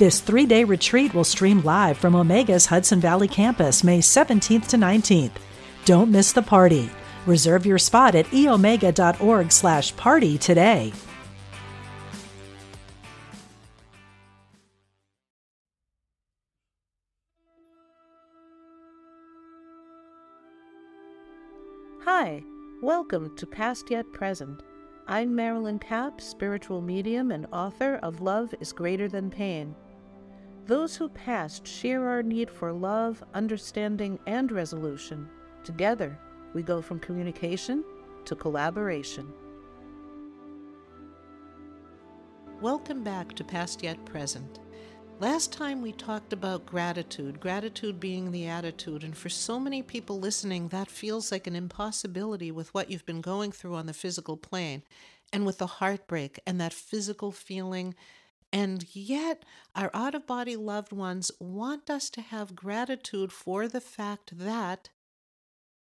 This three day retreat will stream live from Omega's Hudson Valley campus May 17th to 19th. Don't miss the party. Reserve your spot at eomega.org slash party today. Hi, welcome to Past Yet Present. I'm Marilyn Kapp, spiritual medium and author of Love is Greater Than Pain. Those who passed share our need for love, understanding, and resolution. Together, we go from communication to collaboration. Welcome back to Past Yet Present. Last time we talked about gratitude, gratitude being the attitude, and for so many people listening, that feels like an impossibility with what you've been going through on the physical plane and with the heartbreak and that physical feeling and yet, our out of body loved ones want us to have gratitude for the fact that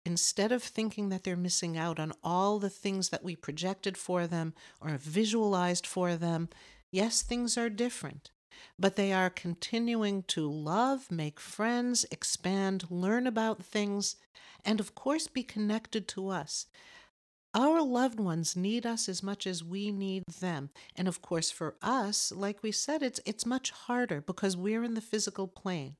instead of thinking that they're missing out on all the things that we projected for them or visualized for them, yes, things are different. But they are continuing to love, make friends, expand, learn about things, and of course be connected to us. Our loved ones need us as much as we need them. And of course, for us, like we said, it's, it's much harder because we're in the physical plane.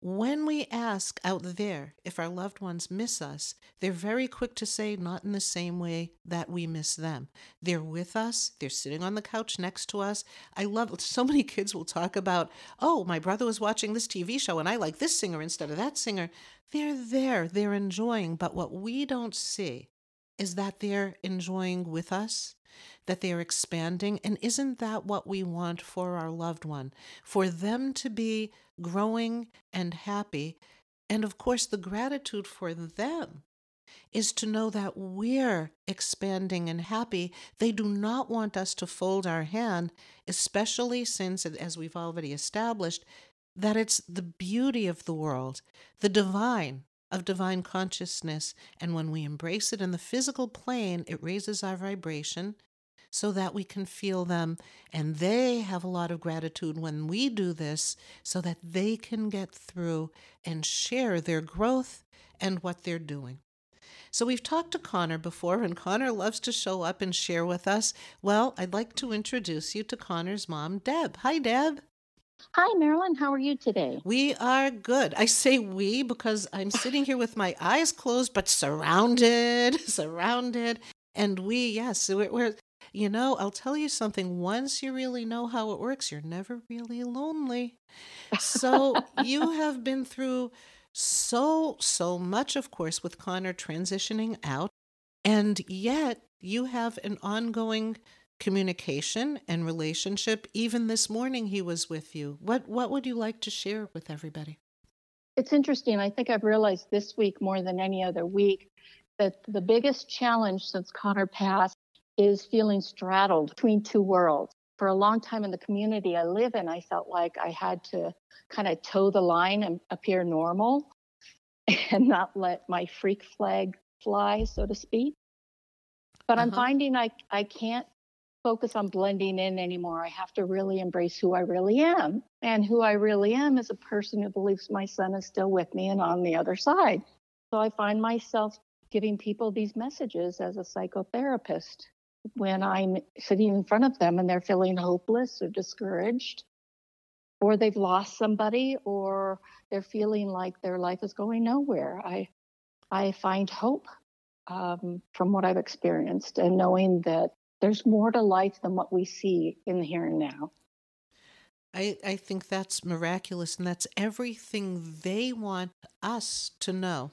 When we ask out there if our loved ones miss us, they're very quick to say, not in the same way that we miss them. They're with us, they're sitting on the couch next to us. I love so many kids will talk about, oh, my brother was watching this TV show and I like this singer instead of that singer. They're there, they're enjoying, but what we don't see is that they're enjoying with us, that they're expanding. And isn't that what we want for our loved one? For them to be growing and happy. And of course, the gratitude for them is to know that we're expanding and happy. They do not want us to fold our hand, especially since, as we've already established, that it's the beauty of the world, the divine, of divine consciousness. And when we embrace it in the physical plane, it raises our vibration so that we can feel them. And they have a lot of gratitude when we do this so that they can get through and share their growth and what they're doing. So, we've talked to Conor before, and Conor loves to show up and share with us. Well, I'd like to introduce you to Conor's mom, Deb. Hi, Deb. Hi, Marilyn. How are you today? We are good. I say we because I'm sitting here with my eyes closed, but surrounded, surrounded. And we, yes, we're, we're, you know, I'll tell you something. Once you really know how it works, you're never really lonely. So you have been through so, so much, of course, with Conor transitioning out. And yet you have an ongoing communication and relationship. Even this morning, he was with you. What what would you like to share with everybody? It's interesting. I think I've realized this week more than any other week that the biggest challenge since Conor passed is feeling straddled between two worlds. For a long time in the community I live in, I felt like I had to kind of toe the line and appear normal and not let my freak flag fly, so to speak. But uh-huh. I'm finding I, I can't focus on blending in anymore. I have to really embrace who I really am. And who I really am is a person who believes my son is still with me and on the other side. So I find myself giving people these messages as a psychotherapist when I'm sitting in front of them and they're feeling hopeless or discouraged, or they've lost somebody, or they're feeling like their life is going nowhere. I, I find hope um, from what I've experienced and knowing that there's more to life than what we see in the here and now. I, I think that's miraculous, and that's everything they want us to know.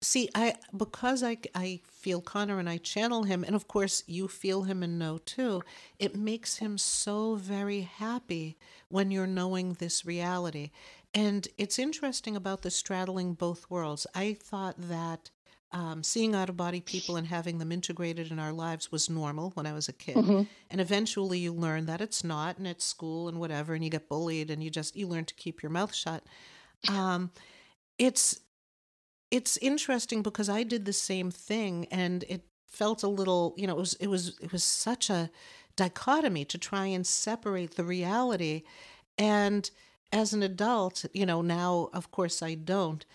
See, I because I I feel Conor and I channel him, and of course you feel him and know too. It makes him so very happy when you're knowing this reality, and it's interesting about the straddling both worlds. I thought that um, seeing out of body people and having them integrated in our lives was normal when I was a kid. Mm-hmm. And eventually you learn that it's not, and it's school and whatever, and you get bullied and you just, you learn to keep your mouth shut. Um, it's, it's interesting because I did the same thing and it felt a little, you know, it was, it was, it was such a dichotomy to try and separate the reality. And as an adult, you know, now of course I don't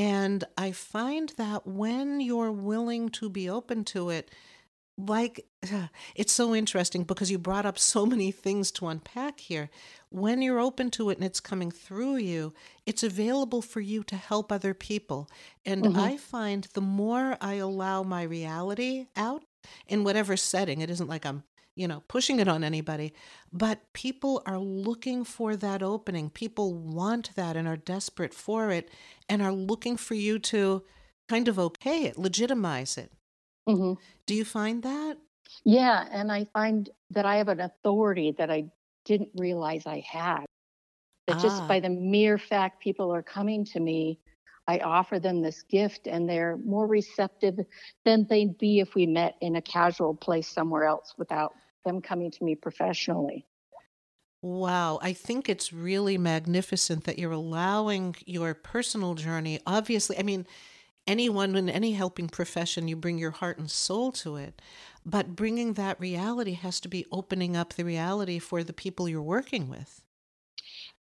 and I find that when you're willing to be open to it, like it's so interesting because you brought up so many things to unpack here. When you're open to it and it's coming through you, it's available for you to help other people. And mm-hmm. I find the more I allow my reality out in whatever setting, it isn't like I'm you know, pushing it on anybody, but people are looking for that opening. People want that and are desperate for it and are looking for you to kind of okay it, legitimize it. Mm-hmm. Do you find that? Yeah, and I find that I have an authority that I didn't realize I had. That ah. just by the mere fact people are coming to me, I offer them this gift and they're more receptive than they'd be if we met in a casual place somewhere else without them coming to me professionally. Wow, I think it's really magnificent that you're allowing your personal journey. Obviously, I mean, anyone in any helping profession, you bring your heart and soul to it. But bringing that reality has to be opening up the reality for the people you're working with.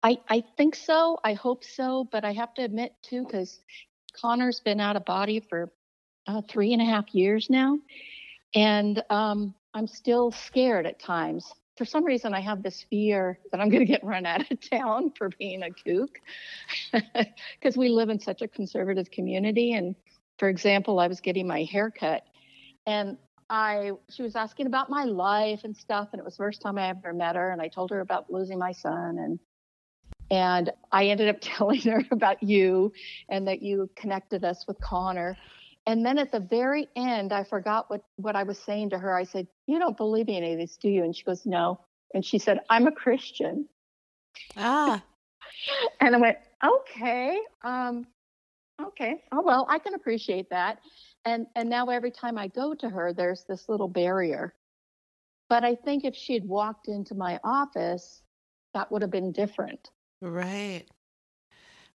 I, I think so. I hope so. But I have to admit, too, because Conor's been out of body for uh, three and a half years now. And um, I'm still scared at times. For some reason, I have this fear that I'm going to get run out of town for being a kook because we live in such a conservative community. And for example, I was getting my hair cut and I she was asking about my life and stuff and it was the first time I ever met her and I told her about losing my son and and I ended up telling her about you and that you connected us with Conor and then at the very end, I forgot what, what I was saying to her. I said, You don't believe any of this, do you? And she goes, No. And she said, I'm a Christian. Ah. and I went, Okay. Um, okay. Oh well, I can appreciate that. And and now every time I go to her, there's this little barrier. But I think if she had walked into my office, that would have been different. Right.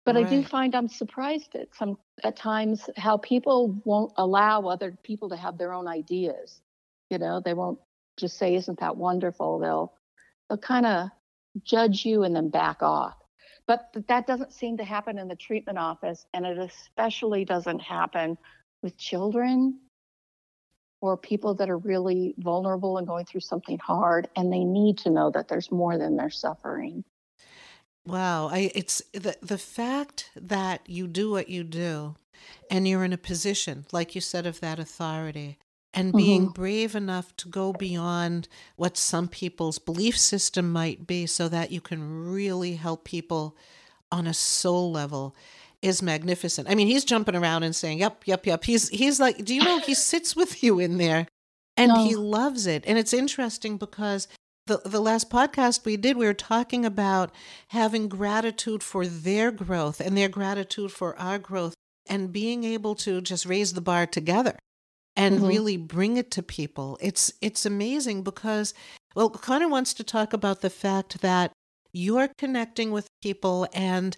But right. I do find I'm surprised at some at times how people won't allow other people to have their own ideas. You know, they won't just say, "Isn't that wonderful?" They'll they'll kind of judge you and then back off. But that doesn't seem to happen in the treatment office, and it especially doesn't happen with children or people that are really vulnerable and going through something hard, and they need to know that there's more than their suffering. Wow, I it's the the fact that you do what you do and you're in a position like you said of that authority and being mm-hmm. brave enough to go beyond what some people's belief system might be so that you can really help people on a soul level is magnificent. I mean, he's jumping around and saying, "Yep, yep, yep." He's he's like, "Do you know he sits with you in there?" And no. he loves it. And it's interesting because the, the last podcast we did, we were talking about having gratitude for their growth and their gratitude for our growth and being able to just raise the bar together and mm-hmm. really bring it to people. It's it's amazing because well, Conor wants to talk about the fact that you're connecting with people and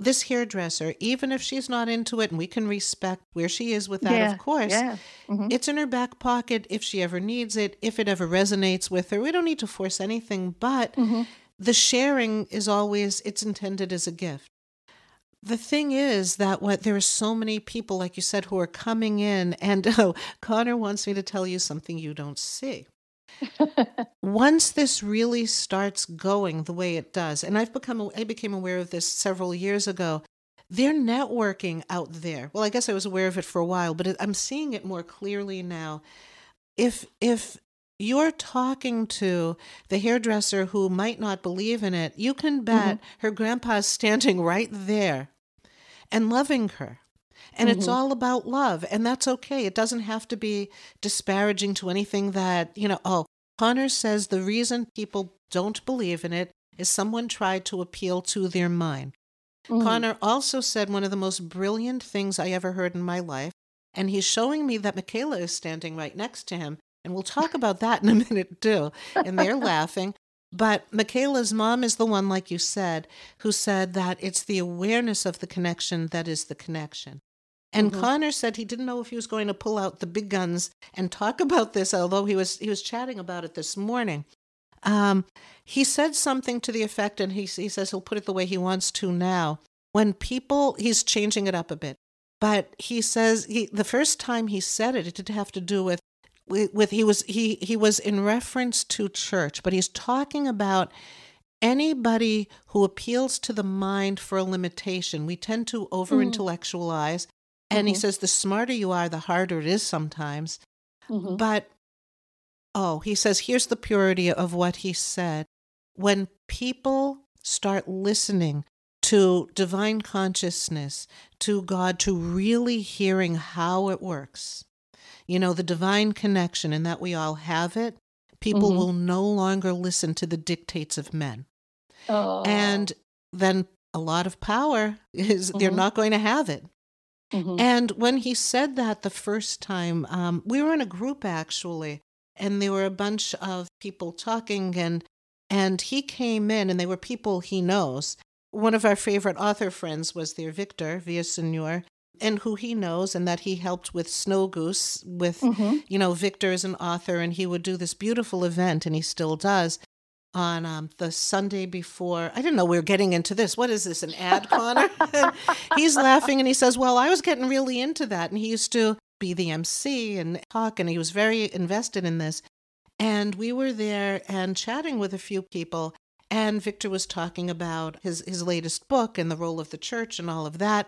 this hairdresser, even if she's not into it, and we can respect where she is with that, yeah, of course, yeah. mm-hmm. it's in her back pocket if she ever needs it, if it ever resonates with her. We don't need to force anything, but mm-hmm. the sharing is always, it's intended as a gift. The thing is that what there are so many people, like you said, who are coming in, and oh, Conor wants me to tell you something you don't see. Once this really starts going the way it does, and I've become I became aware of this several years ago. They're networking out there. Well, I guess I was aware of it for a while, but I'm seeing it more clearly now. If if you're talking to the hairdresser who might not believe in it, you can bet mm-hmm. her grandpa's standing right there and loving her And mm-hmm. it's all about love, and that's okay. It doesn't have to be disparaging to anything that, you know, oh, Conor says the reason people don't believe in it is someone tried to appeal to their mind. Mm-hmm. Conor also said one of the most brilliant things I ever heard in my life, and he's showing me that Michaela is standing right next to him. And we'll talk about that in a minute, too. And they're laughing. But Michaela's mom is the one, like you said, who said that it's the awareness of the connection that is the connection. And mm-hmm. Conor said he didn't know if he was going to pull out the big guns and talk about this, although he was he was chatting about it this morning. Um, he said something to the effect, and he he says he'll put it the way he wants to now. When people, he's changing it up a bit, but he says he the first time he said it, it did have to do with with he was he he was in reference to church, but he's talking about anybody who appeals to the mind for a limitation. We tend to over intellectualize. And mm-hmm. he says the smarter you are, the harder it is sometimes. Mm-hmm. But oh, he says here's the purity of what he said. When people start listening to divine consciousness, to God, to really hearing how it works, you know, the divine connection and that we all have it, people mm-hmm. will no longer listen to the dictates of men. Oh. And then a lot of power is mm-hmm. they're not going to have it. Mm-hmm. And when he said that the first time, um, we were in a group actually, and there were a bunch of people talking, and and he came in, and they were people he knows. One of our favorite author friends was there, Victor Villaseñor, and who he knows and that he helped with Snow Goose with mm-hmm. you know Victor is an author and he would do this beautiful event and he still does on um, the Sunday before. I didn't know we were getting into this. What is this, an ad, Conor? he's laughing and he says, Well, I was getting really into that. And he used to be the MC and talk, and he was very invested in this. And we were there and chatting with a few people. And Victor was talking about his, his latest book and the role of the church and all of that.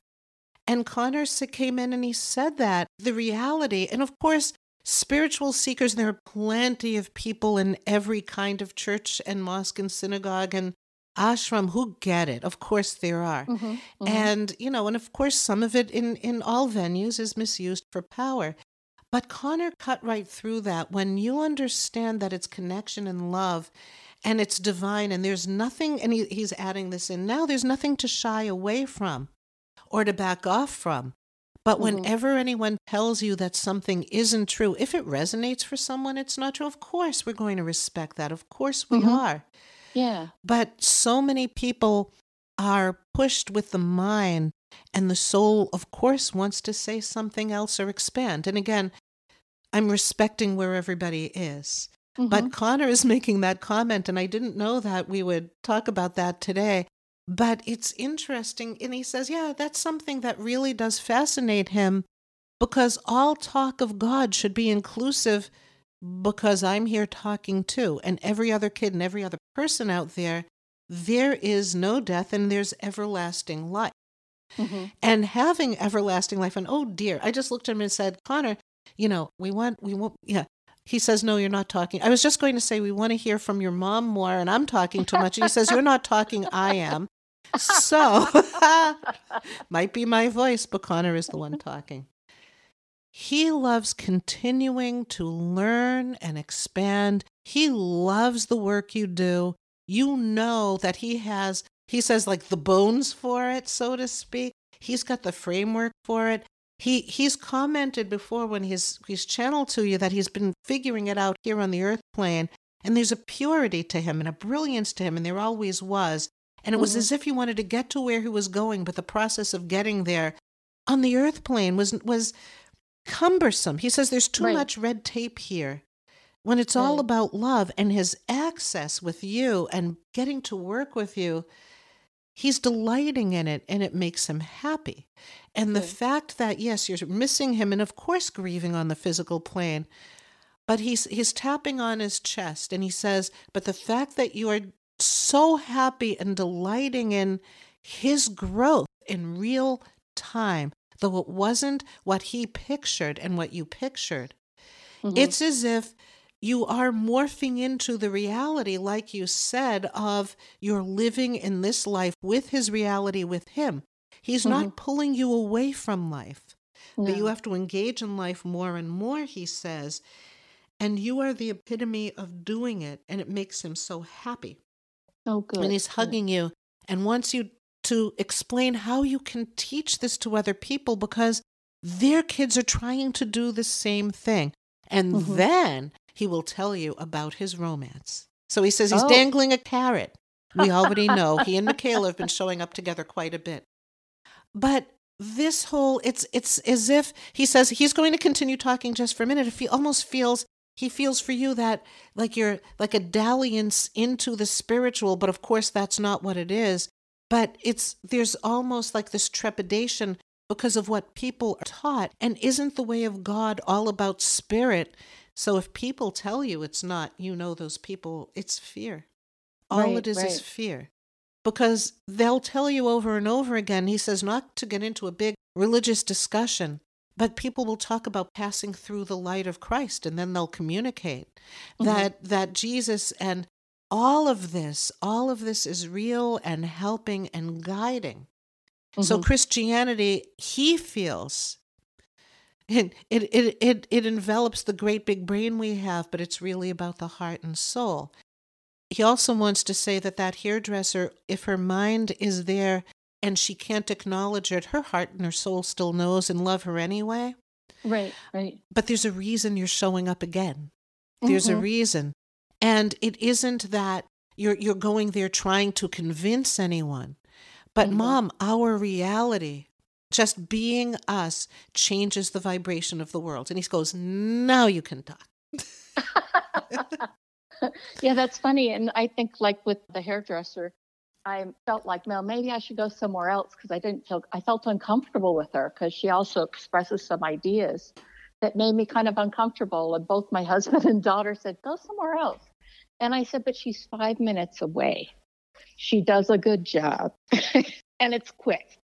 And Conor came in and he said that the reality, and of course, spiritual seekers, there are plenty of people in every kind of church and mosque and synagogue and ashram who get it. Of course, there are. Mm-hmm, mm-hmm. And, you know, and of course, some of it in, in all venues is misused for power. But Conor cut right through that. When you understand that it's connection and love and it's divine, and there's nothing, and he, he's adding this in now, there's nothing to shy away from or to back off from. But mm-hmm. whenever anyone tells you that something isn't true, if it resonates for someone, it's not true. Of course, we're going to respect that. Of course, we mm-hmm. are. Yeah. But so many people are pushed with the mind, and the soul, of course, wants to say something else or expand. And again, I'm respecting where everybody is. Mm-hmm. But Conor is making that comment, and I didn't know that we would talk about that today. But it's interesting. And he says, yeah, that's something that really does fascinate him because all talk of God should be inclusive because I'm here talking too. And every other kid and every other person out there, there is no death and there's everlasting life. Mm-hmm. And having everlasting life, and oh dear, I just looked at him and said, Conor, you know, we want, we want, yeah. He says, No, you're not talking. I was just going to say, We want to hear from your mom more, and I'm talking too much. And he says, You're not talking, I am so might be my voice, but Conor is the one talking. He loves continuing to learn and expand. He loves the work you do. You know that he has, he says, like the bones for it, so to speak. He's got the framework for it. He he's commented before when he's he's channeled to you that he's been figuring it out here on the earth plane. And there's a purity to him and a brilliance to him, and there always was. And it was mm-hmm. as if he wanted to get to where he was going, but the process of getting there on the earth plane was was cumbersome. He says there's too right. much red tape here. When it's right. all about love and his access with you and getting to work with you, he's delighting in it and it makes him happy. And the fact that yes, you're missing him and of course grieving on the physical plane, but he's he's tapping on his chest and he says, "But the fact that you are so happy and delighting in his growth in real time, though it wasn't what he pictured and what you pictured. Mm-hmm. It's as if you are morphing into the reality, like you said, of you're living in this life with his reality with him. He's Mhm. not pulling you away from life, but you have to engage in life more and more, he says. And you are the epitome of doing it, and it makes him so happy. Oh, good. and he's good. hugging you and wants you to explain how you can teach this to other people because their kids are trying to do the same thing. And Mhm. then he will tell you about his romance. So he says he's Oh. dangling a carrot. We already know he and Michaela have been showing up together quite a bit. But this whole it's it's as if he says he's going to continue talking just for a minute. If he almost feels he feels for you that like you're like a dalliance into the spiritual, but of course that's not what it is. But it's there's almost like this trepidation because of what people are taught. And isn't the way of God all about spirit? So if people tell you it's not, you know those people, it's fear. All Right, it is is fear. Because they'll tell you over and over again, he says, not to get into a big religious discussion, but people will talk about passing through the light of Christ and then they'll communicate Mhm. that that Jesus and all of this, all of this is real and helping and guiding. So Mhm. Christianity, he feels it, it it it it envelops the great big brain we have, but it's really about the heart and soul. He also wants to say that that hairdresser, if her mind is there and she can't acknowledge it, her heart and her soul still knows and love her anyway. Right, right. But there's a reason you're showing up again. There's a Mhm. reason. And it isn't that you're you're going there trying to convince anyone. But Mhm. mom, our reality, just being us changes the vibration of the world. And he goes, "Now you can talk." yeah, that's funny. And I think, like with the hairdresser, I felt like, well, maybe I should go somewhere else because I didn't feel, I felt uncomfortable with her because she also expresses some ideas that made me kind of uncomfortable. And both my husband and daughter said, go somewhere else. And I said, but she's five minutes away. She does a good job and it's quick.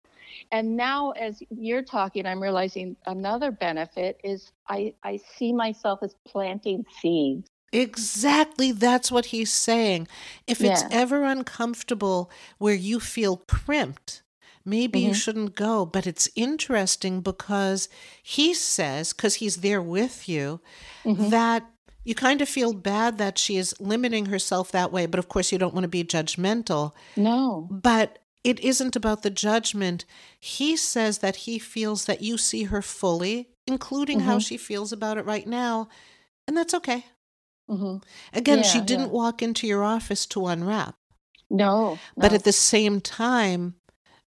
And now, as you're talking, I'm realizing another benefit is I, I see myself as planting seeds. Exactly, that's what he's saying. If it's ever uncomfortable where you feel crimped, maybe you Mhm. shouldn't go. But it's interesting because he says, because he's there with you, Mhm. that you kind of feel bad that she is limiting herself that way. But of course, you don't want to be judgmental. No. But it isn't about the judgment. He says that he feels that you see her fully, including how Mhm. she feels about it right now. And that's okay. hmm Again, she didn't yeah. walk into your office to unwrap, No. but at the same time,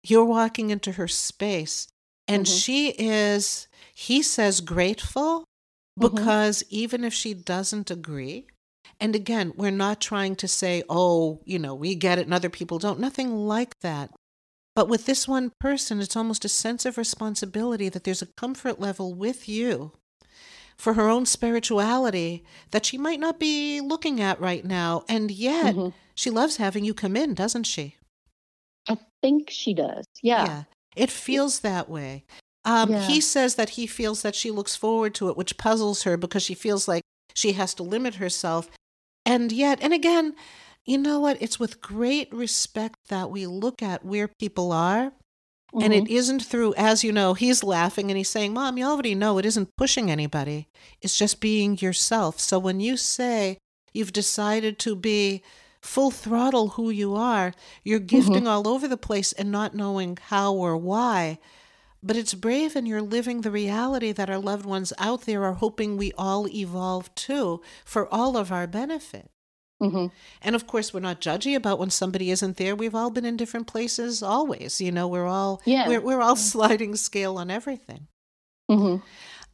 you're walking into her space. And Mhm. she is, he says, grateful Mhm. because even if she doesn't agree, and again, we're not trying to say, oh, you know, we get it and other people don't, nothing like that. But with this one person, it's almost a sense of responsibility that there's a comfort level with you for her own spirituality that she might not be looking at right now. And yet, Mhm. she loves having you come in, doesn't she? I think she does. Yeah. It feels that way. Um, Yeah. He says that he feels that she looks forward to it, which puzzles her because she feels like she has to limit herself. And yet, and again, you know what? It's with great respect that we look at where people are. And Mhm. it isn't through, as you know, he's laughing and he's saying, Mom, you already know it isn't pushing anybody. It's just being yourself. So when you say you've decided to be full throttle who you are, you're gifting all over the place and not knowing how or why. But it's brave and you're living the reality that our loved ones out there are hoping we all evolve too for all of our benefit. Mhm. And of course, we're not judgy about when somebody isn't there. We've all been in different places always. You know, we're all Yeah. we're, we're all sliding scale on everything. Mhm.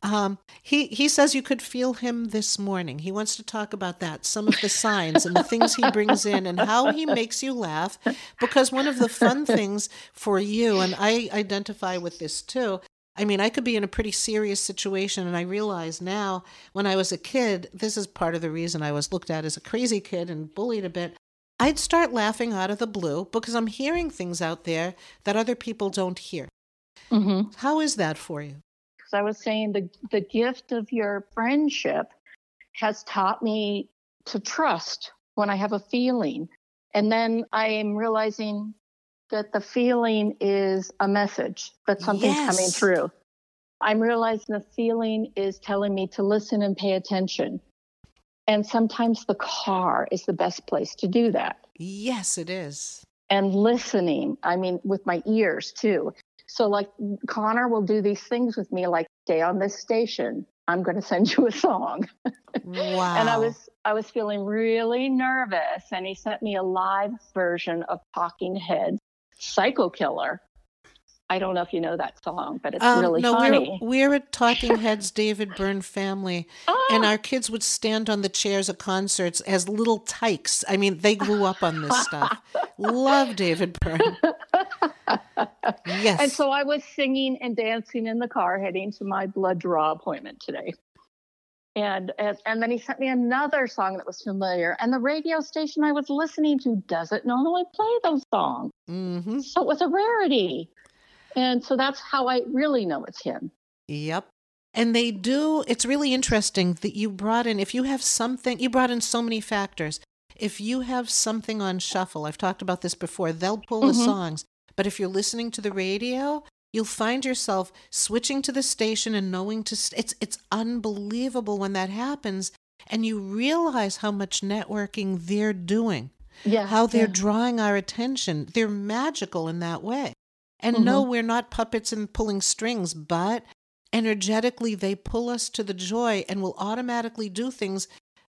Um, he he says you could feel him this morning. He wants to talk about that, some of the signs and the things he brings in, and how he makes you laugh. Because one of the fun things for you, and I identify with this too. I mean, I could be in a pretty serious situation, and I realize now, when I was a kid, this is part of the reason I was looked at as a crazy kid and bullied a bit. I'd start laughing out of the blue because I'm hearing things out there that other people don't hear. Mhm. How is that for you? Because I was saying the the gift of your friendship has taught me to trust when I have a feeling, and then I am realizing that the feeling is a message that something's Yes. coming through. I'm realizing the feeling is telling me to listen and pay attention. And sometimes the car is the best place to do that. Yes, it is. And listening, I mean, with my ears too. So, like, Conor will do these things with me, like, stay on this station. I'm going to send you a song. Wow. And I was I was feeling really nervous, and he sent me a live version of Talking Heads, Psycho Killer. I don't know if you know that song, but it's Um, really no, funny. we're we're a Talking Heads David Byrne family, Ah, and our kids would stand on the chairs at concerts as little tykes. I mean, they grew up on this stuff. Love David Byrne. Yes. and so I was singing and dancing in the car heading to my blood draw appointment today. And, and and then he sent me another song that was familiar. And the radio station I was listening to doesn't normally play those songs. hmm So it was a rarity. And so that's how I really know it's him. Yep. And they do, it's really interesting that you brought in, if you have something, you brought in so many factors. If you have something on shuffle, I've talked about this before, they'll pull the Mhm. songs. But if you're listening to the radio, you'll find yourself switching to the station and knowing to, st- it's, it's unbelievable when that happens. And you realize how much networking they're doing Yeah. how they're yeah. drawing our attention. They're magical in that way. And no, Mm-hmm. we're not puppets and pulling strings, but energetically they pull us to the joy and will automatically do things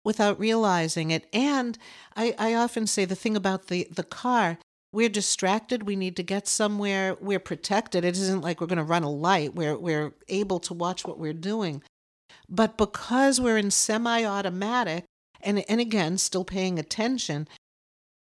without realizing it. And I, I often say the thing about the, the car, we're distracted. We need to get somewhere. We're protected. It isn't like we're going to run a light. We're, we're able to watch what we're doing. But because we're in semi automatic, and, and again, still paying attention,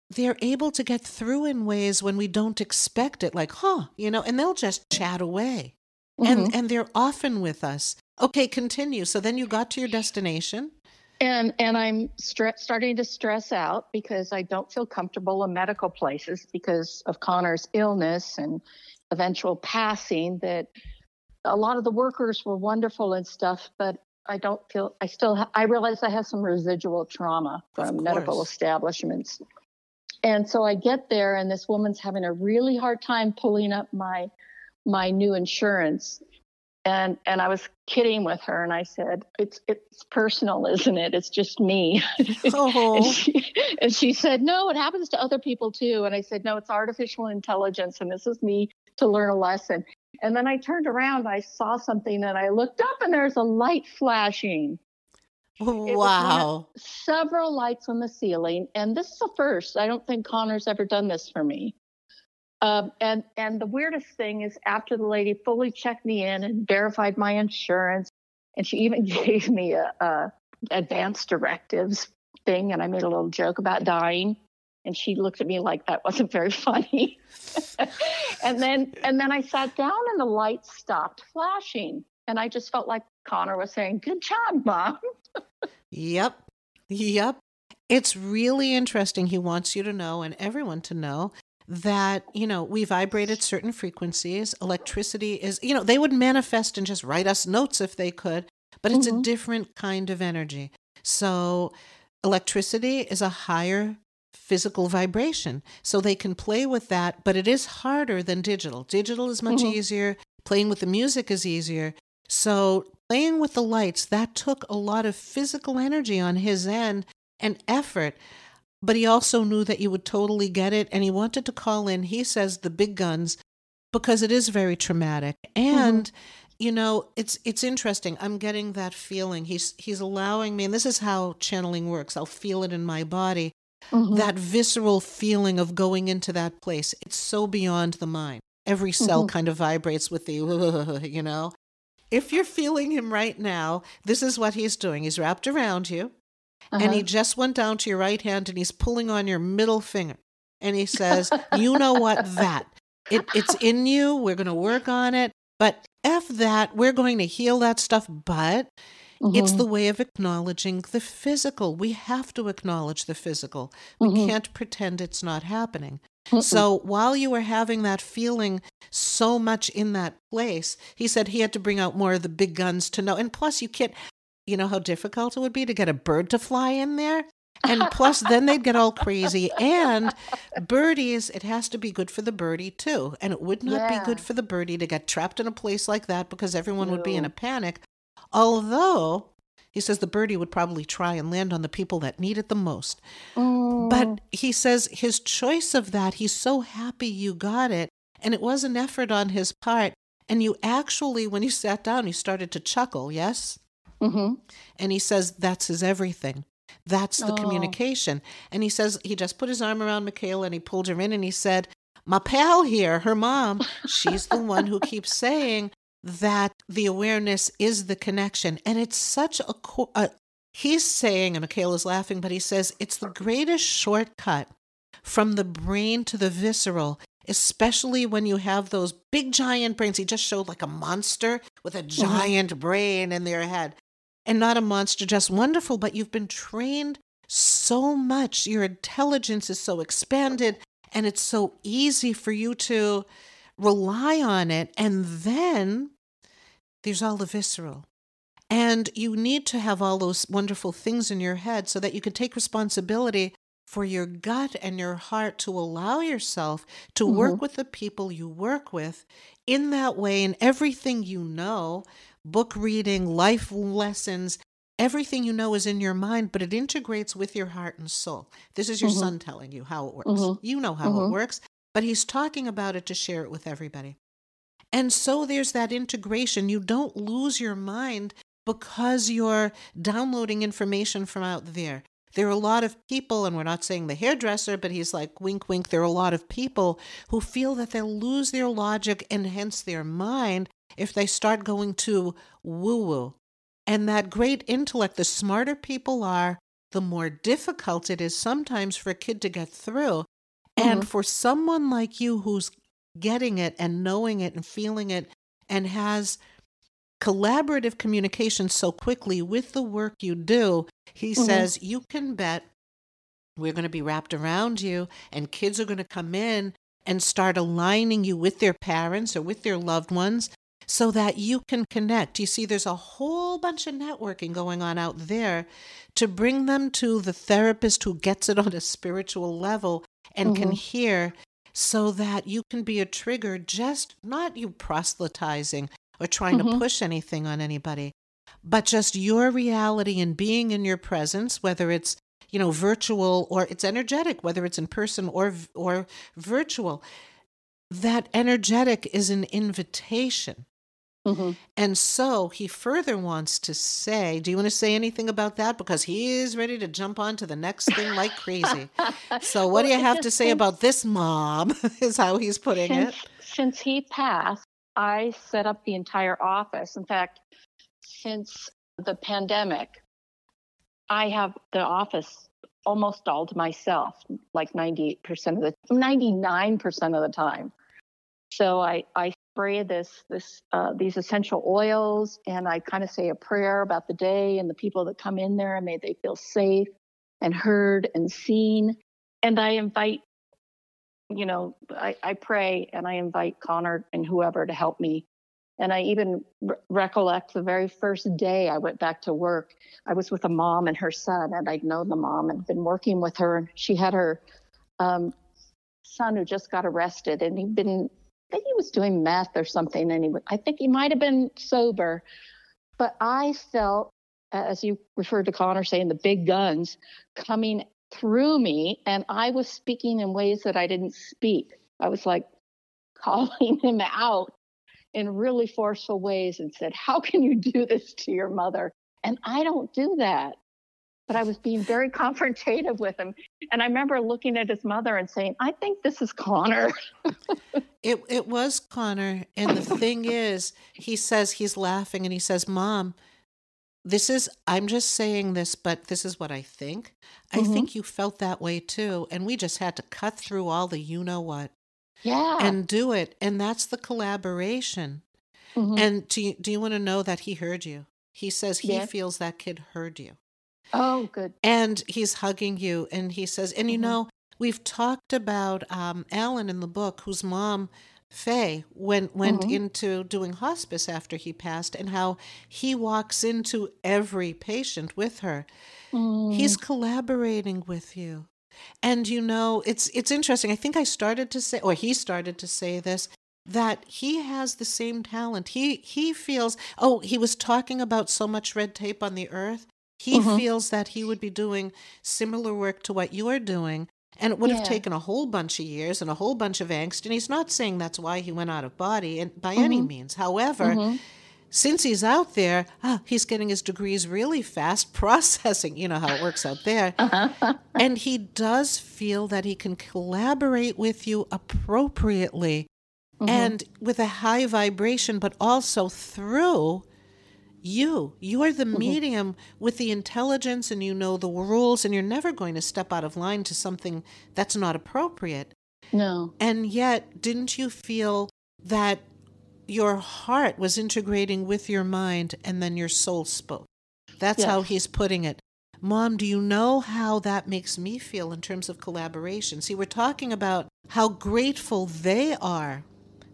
they're able to get through in ways when we don't expect it, like, huh, you know, and they'll just chat away. Mhm. And and they're often with us. Okay, continue. So then you got to your destination. And and I'm stre- starting to stress out because I don't feel comfortable in medical places because of Conor's illness and eventual passing. That a lot of the workers were wonderful and stuff, but I don't feel I still ha- I realize I have some residual trauma from medical establishments. And so I get there and this woman's having a really hard time pulling up my my new insurance and and I was kidding with her and I said it's it's personal isn't it it's just me and, Oh, she, and she said no it happens to other people too and I said no it's artificial intelligence and this is me to learn a lesson and then I turned around I saw something and I looked up and there's a light flashing wow. several lights on the ceiling, and this is the first. I don't think Conor's ever done this for me. Um, and and the weirdest thing is after the lady fully checked me in and verified my insurance, and she even gave me a, a advanced directives thing, and I made a little joke about dying, and she looked at me like that wasn't very funny. and then and then I sat down and the lights stopped flashing, and I just felt like Conor was saying, "Good job, mom." Yep. Yep. It's really interesting. He wants you to know and everyone to know that, you know, we vibrate at certain frequencies. Electricity is, you know, they would manifest and just write us notes if they could, but it's a Mhm. different kind of energy. So, electricity is a higher physical vibration. So they can play with that, but it is harder than digital. Digital is much Mhm. easier. Playing with the music is easier. So playing with the lights, that took a lot of physical energy on his end and effort. But he also knew that you would totally get it. And he wanted to call in, he says, the big guns, because it is very traumatic. And you know, it's it's interesting. I'm getting that feeling. He's he's allowing me, and this is how channeling works. I'll feel it in my body. Mhm. That visceral feeling of going into that place. It's so beyond the mind. Every cell Mhm. kind of vibrates with the, you know. If you're feeling him right now, this is what he's doing. He's wrapped around you, and he Uh-huh. just went down to your right hand, and he's pulling on your middle finger, and he says, "You know what? That it, it's in you. We're going to work on it, but f that. We're going to heal that stuff, but." It's Mhm. the way of acknowledging the physical. We have to acknowledge the physical. We Mhm. can't pretend it's not happening. Mm-mm. So while you were having that feeling so much in that place, he said he had to bring out more of the big guns to know. And plus, you can't, you know how difficult it would be to get a bird to fly in there? And plus, then they'd get all crazy. And birdies, it has to be good for the birdie too. And it would not Yeah. be good for the birdie to get trapped in a place like that because everyone would be in a panic. Although, he says the birdie would probably try and land on the people that need it the most. Mm, But he says his choice of that, he's so happy you got it. And it was an effort on his part. And you actually, when you sat down, you started to chuckle, yes? Mhm. And he says that's his everything. That's the Oh. communication. And he says he just put his arm around Michaela and he pulled her in and he said, My pal here, her mom, she's the one who keeps saying that the awareness is the connection. And it's such a, co- a he's saying, and Michaela's laughing, but he says it's the greatest shortcut from the brain to the visceral, especially when you have those big giant brains. He just showed like a monster with a giant brain in their head. And not a monster, just wonderful, but you've been trained so much. Your intelligence is so expanded, and it's so easy for you to rely on it. And then there's all the visceral. And you need to have all those wonderful things in your head so that you can take responsibility for your gut and your heart to allow yourself to work mm-hmm. with the people you work with in that way and everything you know book reading life lessons everything you know is in your mind but it integrates with your heart and soul this is your Mhm. son telling you how it works Mhm. you know how it Mhm. works but he's talking about it to share it with everybody and so there's that integration you don't lose your mind because you're downloading information from out there there are a lot of people, and we're not saying the hairdresser, but he's like, wink, wink. There are a lot of people who feel that they'll lose their logic and hence their mind if they start going to woo woo. And that great intellect, the smarter people are, the more difficult it is sometimes for a kid to get through. And for someone like you who's getting it and knowing it and feeling it and has collaborative communication so quickly with the work you do, he Mhm. says you can bet we're going to be wrapped around you and kids are going to come in and start aligning you with their parents or with their loved ones so that you can connect. You see, there's a whole bunch of networking going on out there to bring them to the therapist who gets it on a spiritual level and can Mhm. hear so that you can be a trigger, just not you proselytizing or trying to Mhm. push anything on anybody, but just your reality and being in your presence, whether it's you know virtual or it's energetic, whether it's in person or or virtual. That energetic is an invitation. Mhm. And so he further wants to say, do you want to say anything about that? Because he is ready to jump on to the next thing like crazy. So, what do you have to say since- about this mom? Is how he's putting it. since, since he passed, I set up the entire office. In fact, since the pandemic, I have the office almost all to myself, like 98% of the 99% of the time. So I, I spray this this uh, these essential oils and I kind of say a prayer about the day and the people that come in there and may they feel safe and heard and seen. And I invite you know, I, I pray and I invite Conor and whoever to help me. And I even re- recollect the very first day I went back to work. I was with a mom and her son, and I'd known the mom and been working with her. She had her um, son who just got arrested, and he'd been, I think he was doing meth or something. And he, I think he might have been sober. But I felt, as you referred to Conor saying, the big guns coming through me and I was speaking in ways that I didn't speak. I was like calling him out in really forceful ways and said, How can you do this to your mother? And I don't do that. But I was being very confrontative with him. And I remember looking at his mother and saying, I think this is Conor. It it was Conor, and the thing is, he says he's laughing, and he says, "Mom, this is I'm just saying this, but this is what I think. I Mhm. think you felt that way too, and we just had to cut through all the you know what Yeah. and do it, and that's the collaboration. Mhm. And do you, do you want to know that he heard you? He says he Yeah. feels that kid heard you. Oh, good. and he's hugging you and he says and you Mhm. know we've talked about um, alan in the book whose mom faye went went Mhm. into doing hospice after he passed and how he walks into every patient with her Mm. He's collaborating with you. And you know, it's it's interesting. I think I started to say or he started to say this that he has the same talent. He he feels oh, he was talking about so much red tape on the earth. He mm-hmm. feels that he would be doing similar work to what you're doing. And it would yeah. have taken a whole bunch of years and a whole bunch of angst. And he's not saying that's why he went out of body and by mm-hmm. any means. However, mm-hmm since he's out there, ah, he's getting his degrees really fast, processing, you know how it works out there. Uh-huh. and he does feel that he can collaborate with you appropriately mm-hmm. and with a high vibration, but also through you. You are the mm-hmm. medium with the intelligence and you know the rules, and you're never going to step out of line to something that's not appropriate. No. And yet, didn't you feel that your heart was integrating with your mind and then your soul spoke. That's yes. how he's putting it. Mom, do you know how that makes me feel in terms of collaboration? See, we're talking about how grateful they are,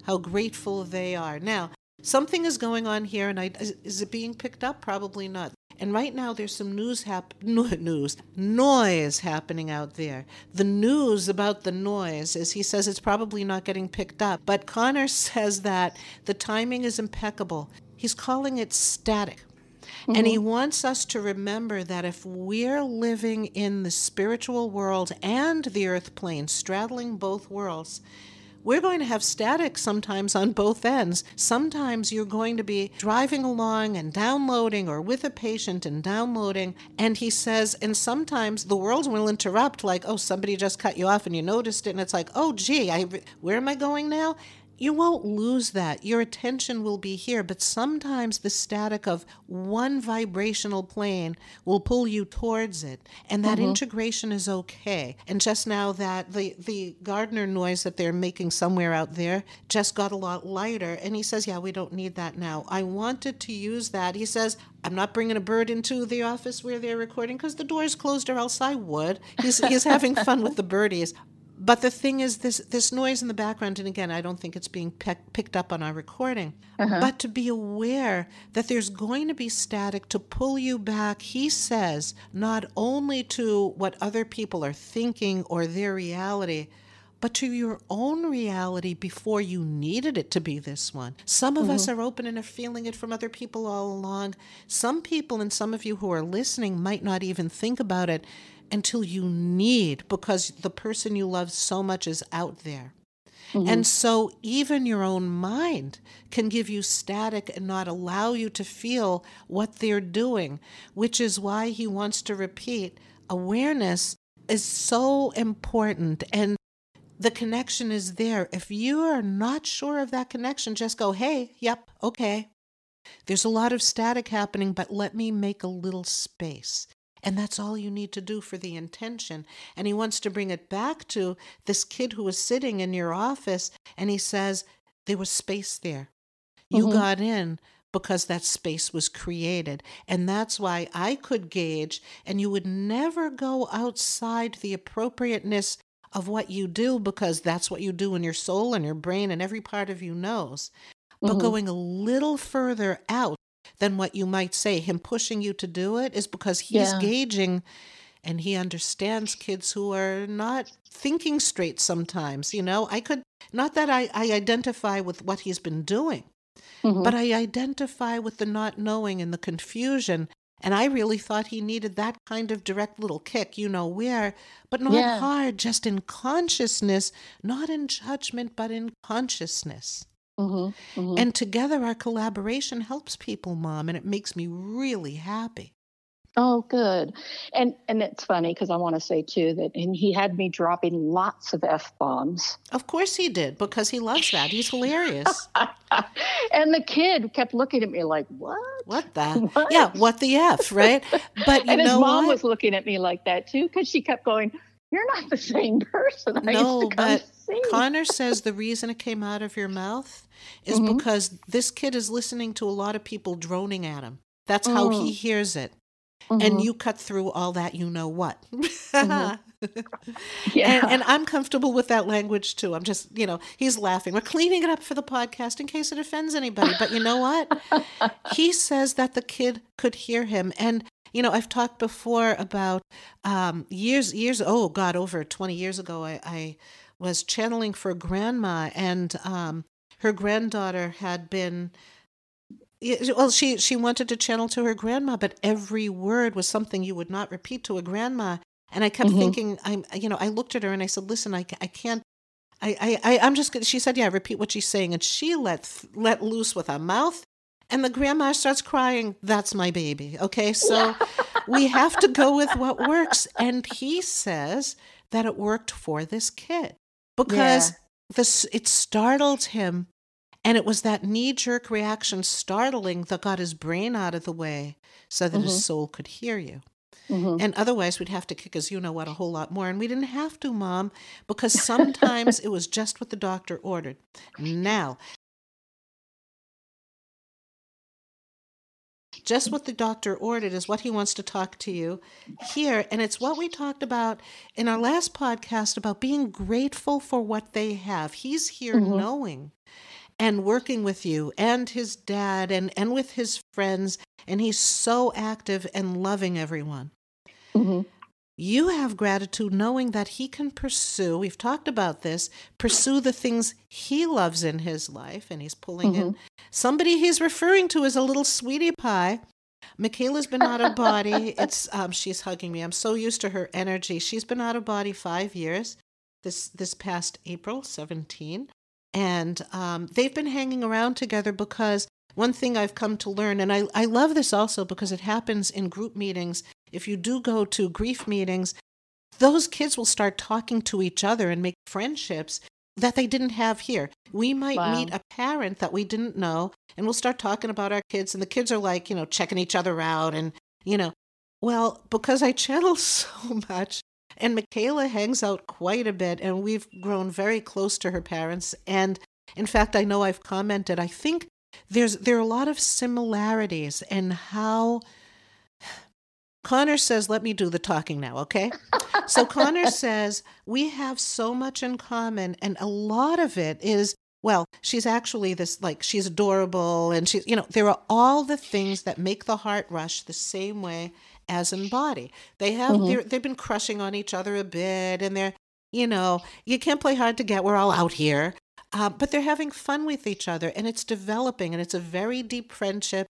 how grateful they are. Now, something is going on here, and I, is it being picked up? Probably not. And right now, there's some news hap- news noise happening out there. The news about the noise is he says it's probably not getting picked up, but Conor says that the timing is impeccable. He's calling it static. Mm-hmm. And he mm-hmm. wants us to remember that if we're living in the spiritual world and the earth plane, straddling both worlds, we're going to have static sometimes on both ends. Sometimes you're going to be driving along and downloading or with a patient and downloading. And he says, and sometimes the world will interrupt, like, oh, somebody just cut you off and you noticed it. And it's like, oh, gee, I, where am I going now? You won't lose that. Your attention will be here, but sometimes the static of one vibrational plane will pull you towards it, and that mm-hmm. integration is okay. And just now, that the the gardener noise that they're making somewhere out there just got a lot lighter, and he says, "Yeah, we don't need that now." I wanted to use that. He says, I'm not bringing a bird into the office where they're recording because the door is closed, or else I would. He's, he's having fun with the birdies. But the thing is, this this noise in the background, and again, I don't think it's being pe- picked up on our recording. Uh-huh. But to be aware that there's going to be static to pull you back, he says, not only to what other people are thinking or their reality, but to your own reality before you needed it to be this one. Some of mm-hmm. us are open and are feeling it from other people all along. Some people, and some of you who are listening, might not even think about it until you need because the person you love so much is out there. Mm-hmm. And so, even your own mind can give you static and not allow you to feel what they're doing, which is why he wants to repeat awareness is so important. And the connection is there. If you are not sure of that connection, just go, hey, yep, okay. There's a lot of static happening, but let me make a little space. And that's all you need to do for the intention. And he wants to bring it back to this kid who was sitting in your office and he says, There was space there. You mm-hmm. got in because that space was created. And that's why I could gauge, and you would never go outside the appropriateness of what you do because that's what you do in your soul and your brain and every part of you knows. But mm-hmm. going a little further out than what you might say. Him pushing you to do it is because he's yeah. gauging and he understands kids who are not thinking straight sometimes. You know, I could, not that I, I identify with what he's been doing, mm-hmm. but I identify with the not knowing and the confusion. And I really thought he needed that kind of direct little kick, you know where, but not yeah. hard, just in consciousness, not in judgment, but in consciousness. Mm-hmm, mm-hmm. And together, our collaboration helps people, Mom, and it makes me really happy. Oh, good. And and it's funny because I want to say too that and he had me dropping lots of f bombs. Of course he did because he loves that. He's hilarious. and the kid kept looking at me like, "What? What the? What? Yeah, what the f? Right? But and his mom what? was looking at me like that too because she kept going, "You're not the same person." I no, but. Conor says the reason it came out of your mouth is mm-hmm. because this kid is listening to a lot of people droning at him. That's how mm. he hears it. Mm-hmm. And you cut through all that, you know what. mm-hmm. yeah. And, and, I'm comfortable with that language too. I'm just, you know, he's laughing. We're cleaning it up for the podcast in case it offends anybody. But you know what? he says that the kid could hear him. And you know, I've talked before about um, years, years, oh God, over 20 years ago, I, I was channeling for grandma, and um, her granddaughter had been well she she wanted to channel to her grandma but every word was something you would not repeat to a grandma and i kept mm-hmm. thinking i'm you know i looked at her and i said listen i, I can't I, I, I'm just. She said, "Yeah, repeat what she's saying," and she let let loose with her mouth, and the grandma starts crying. That's my baby. Okay, so we have to go with what works. And he says that it worked for this kid because yeah. this it startled him and it was that knee jerk reaction, startling, that got his brain out of the way so that mm-hmm. his soul could hear you. Mm-hmm. And otherwise, we'd have to kick his you know what a whole lot more. And we didn't have to, Mom, because sometimes it was just what the doctor ordered. Now, just what the doctor ordered is what he wants to talk to you here. And it's what we talked about in our last podcast about being grateful for what they have. He's here mm-hmm. knowing and working with you and his dad and, and with his friends. And he's so active and loving everyone. Mm-hmm. You have gratitude knowing that he can pursue, we've talked about this, pursue the things he loves in his life. And he's pulling mm-hmm. in somebody he's referring to as a little sweetie pie. Michaela's been out of body. It's um, she's hugging me. I'm so used to her energy. She's been out of body five years. This this past April 17. And um, they've been hanging around together because one thing I've come to learn, and I, I love this also because it happens in group meetings. If you do go to grief meetings, those kids will start talking to each other and make friendships that they didn't have here. We might wow. meet a parent that we didn't know, and we'll start talking about our kids, and the kids are like, you know, checking each other out. And, you know, well, because I channel so much, and Michaela hangs out quite a bit, and we've grown very close to her parents. And in fact, I know I've commented, I think there's there are a lot of similarities in how Conor says, let me do the talking now, okay? So Conor says, we have so much in common, and a lot of it is, well, she's actually this, like, she's adorable, and she's, you know, there are all the things that make the heart rush the same way as in body. They have mm-hmm. they've been crushing on each other a bit, and they're you know you can't play hard to get. We're all out here, uh, but they're having fun with each other, and it's developing, and it's a very deep friendship.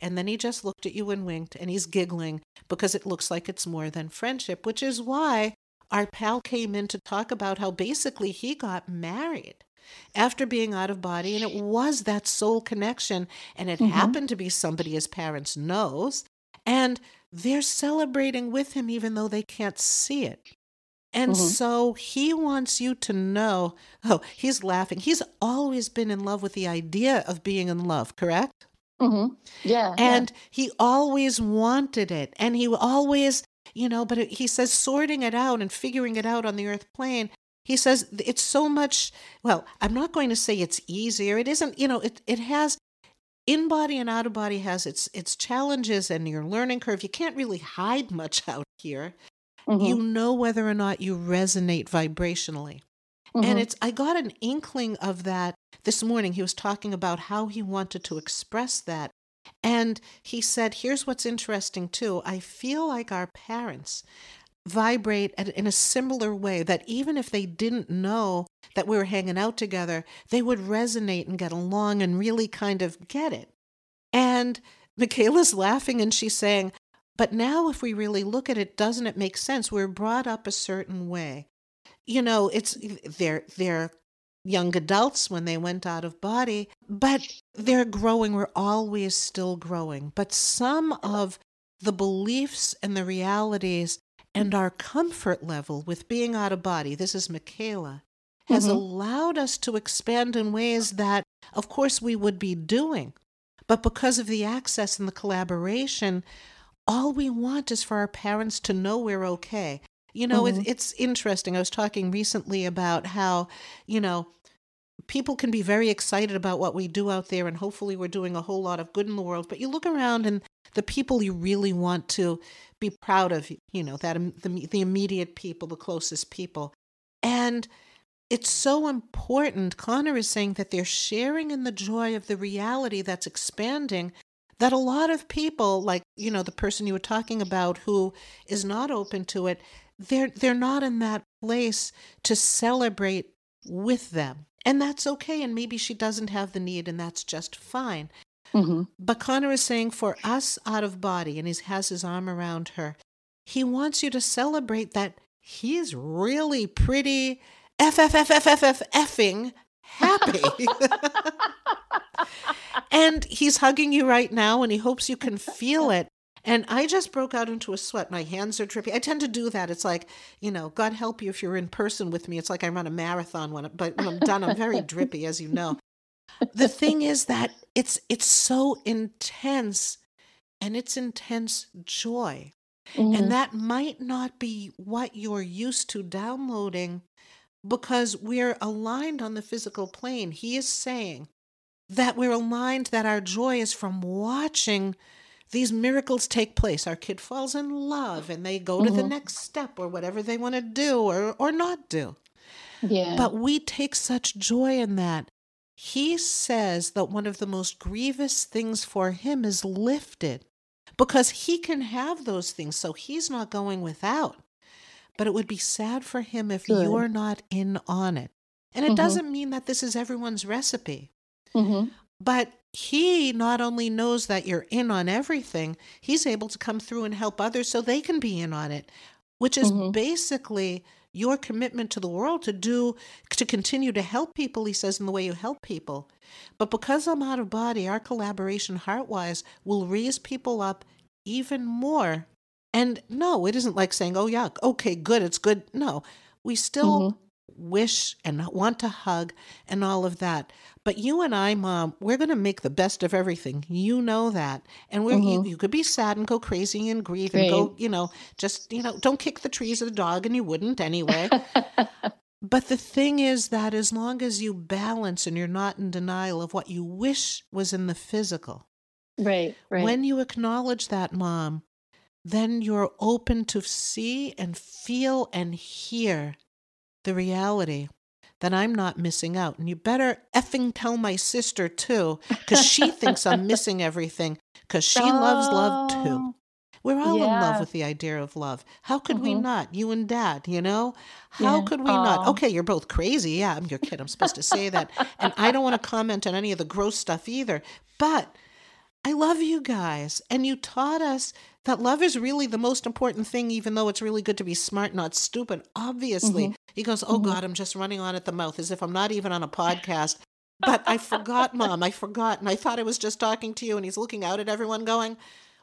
And then he just looked at you and winked, and he's giggling because it looks like it's more than friendship, which is why our pal came in to talk about how basically he got married after being out of body and it was that soul connection and it mm-hmm. happened to be somebody his parents knows and they're celebrating with him even though they can't see it. And mm-hmm. so he wants you to know. Oh, he's laughing. He's always been in love with the idea of being in love, correct? Mm-hmm. Yeah. And yeah. he always wanted it. And he always, you know, but he says sorting it out and figuring it out on the earth plane. He says it's so much, well, I'm not going to say it's easier. It isn't, you know, it, it has in body and out of body has its its challenges and your learning curve. You can't really hide much out here. Mm-hmm. You know whether or not you resonate vibrationally. Mm-hmm. And it's I got an inkling of that this morning. He was talking about how he wanted to express that. And he said, here's what's interesting too. I feel like our parents vibrate in a similar way that even if they didn't know that we were hanging out together, they would resonate and get along and really kind of get it. And Michaela's laughing and she's saying, but now if we really look at it, doesn't it make sense? We're brought up a certain way. You know, it's they're they're young adults when they went out of body, but they're growing. We're always still growing. But some of the beliefs and the realities and our comfort level with being out of body, this is Michaela, has mm-hmm. allowed us to expand in ways that, of course, we would be doing. But because of the access and the collaboration, all we want is for our parents to know we're okay. You know, mm-hmm. it, it's interesting. I was talking recently about how, you know, people can be very excited about what we do out there, and hopefully we're doing a whole lot of good in the world. But you look around, and the people you really want to be proud of, you know, that the, the immediate people, the closest people. And it's so important. Conor is saying that they're sharing in the joy of the reality that's expanding that a lot of people, like, you know, the person you were talking about who is not open to it, they're they're not in that place to celebrate with them. And that's okay. And maybe she doesn't have the need, and that's just fine. Mm-hmm. But Conor is saying for us out of body, and he has his arm around her, he wants you to celebrate that he's really pretty f f f f f f effing happy. and he's hugging you right now and he hopes you can feel it. And I just broke out into a sweat. My hands are drippy. I tend to do that. It's like, you know, God help you if you're in person with me. It's like I run a marathon when, but when I'm done, I'm very drippy, as you know. The thing is that it's it's so intense, and it's intense joy, Mhm. and that might not be what you're used to downloading, because we're aligned on the physical plane. He is saying that we're aligned that our joy is from watching these miracles take place. Our kid falls in love and they go to the Mhm. next step or whatever they want to do or, or not do. yeah. But we take such joy in that. He says that one of the most grievous things for him is lifted because he can have those things. So he's not going without. But it would be sad for him if Good. you're not in on it. And it Mhm. doesn't mean that this is everyone's recipe. Mhm. But he not only knows that you're in on everything, he's able to come through and help others so they can be in on it, which is Mhm. basically your commitment to the world to do to continue to help people he says in the way you help people but because i'm out of body our collaboration heartwise will raise people up even more and no it isn't like saying oh yeah okay good it's good no we still Mhm. Wish and want to hug and all of that but you and i mom we're going to make the best of everything you know that and we're you, Mhm. you could be sad and go crazy and grieve and go you know just you know don't kick the trees of the dog and you wouldn't anyway but the thing is that as long as you balance and you're not in denial of what you wish was in the physical right. Right. when you acknowledge that mom then you're open to see and feel and hear the reality that I'm not missing out. And you better effing tell my sister too, because she thinks I'm missing everything, because she loves love too. Oh, We're all in love with the idea of love. How could we Mhm. not? You and dad, you know? How Yeah. could we not? Okay, you're both crazy. Yeah, I'm your kid. I'm supposed to say that. And I don't want to comment on any of the gross stuff either. But I love you guys. And you taught us that love is really the most important thing, even though it's really good to be smart, not stupid. Obviously. Mhm. He goes, Oh Mhm. God, I'm just running on at the mouth as if I'm not even on a podcast. But I forgot, Mom. I forgot. And I thought I was just talking to you. And he's looking out at everyone going,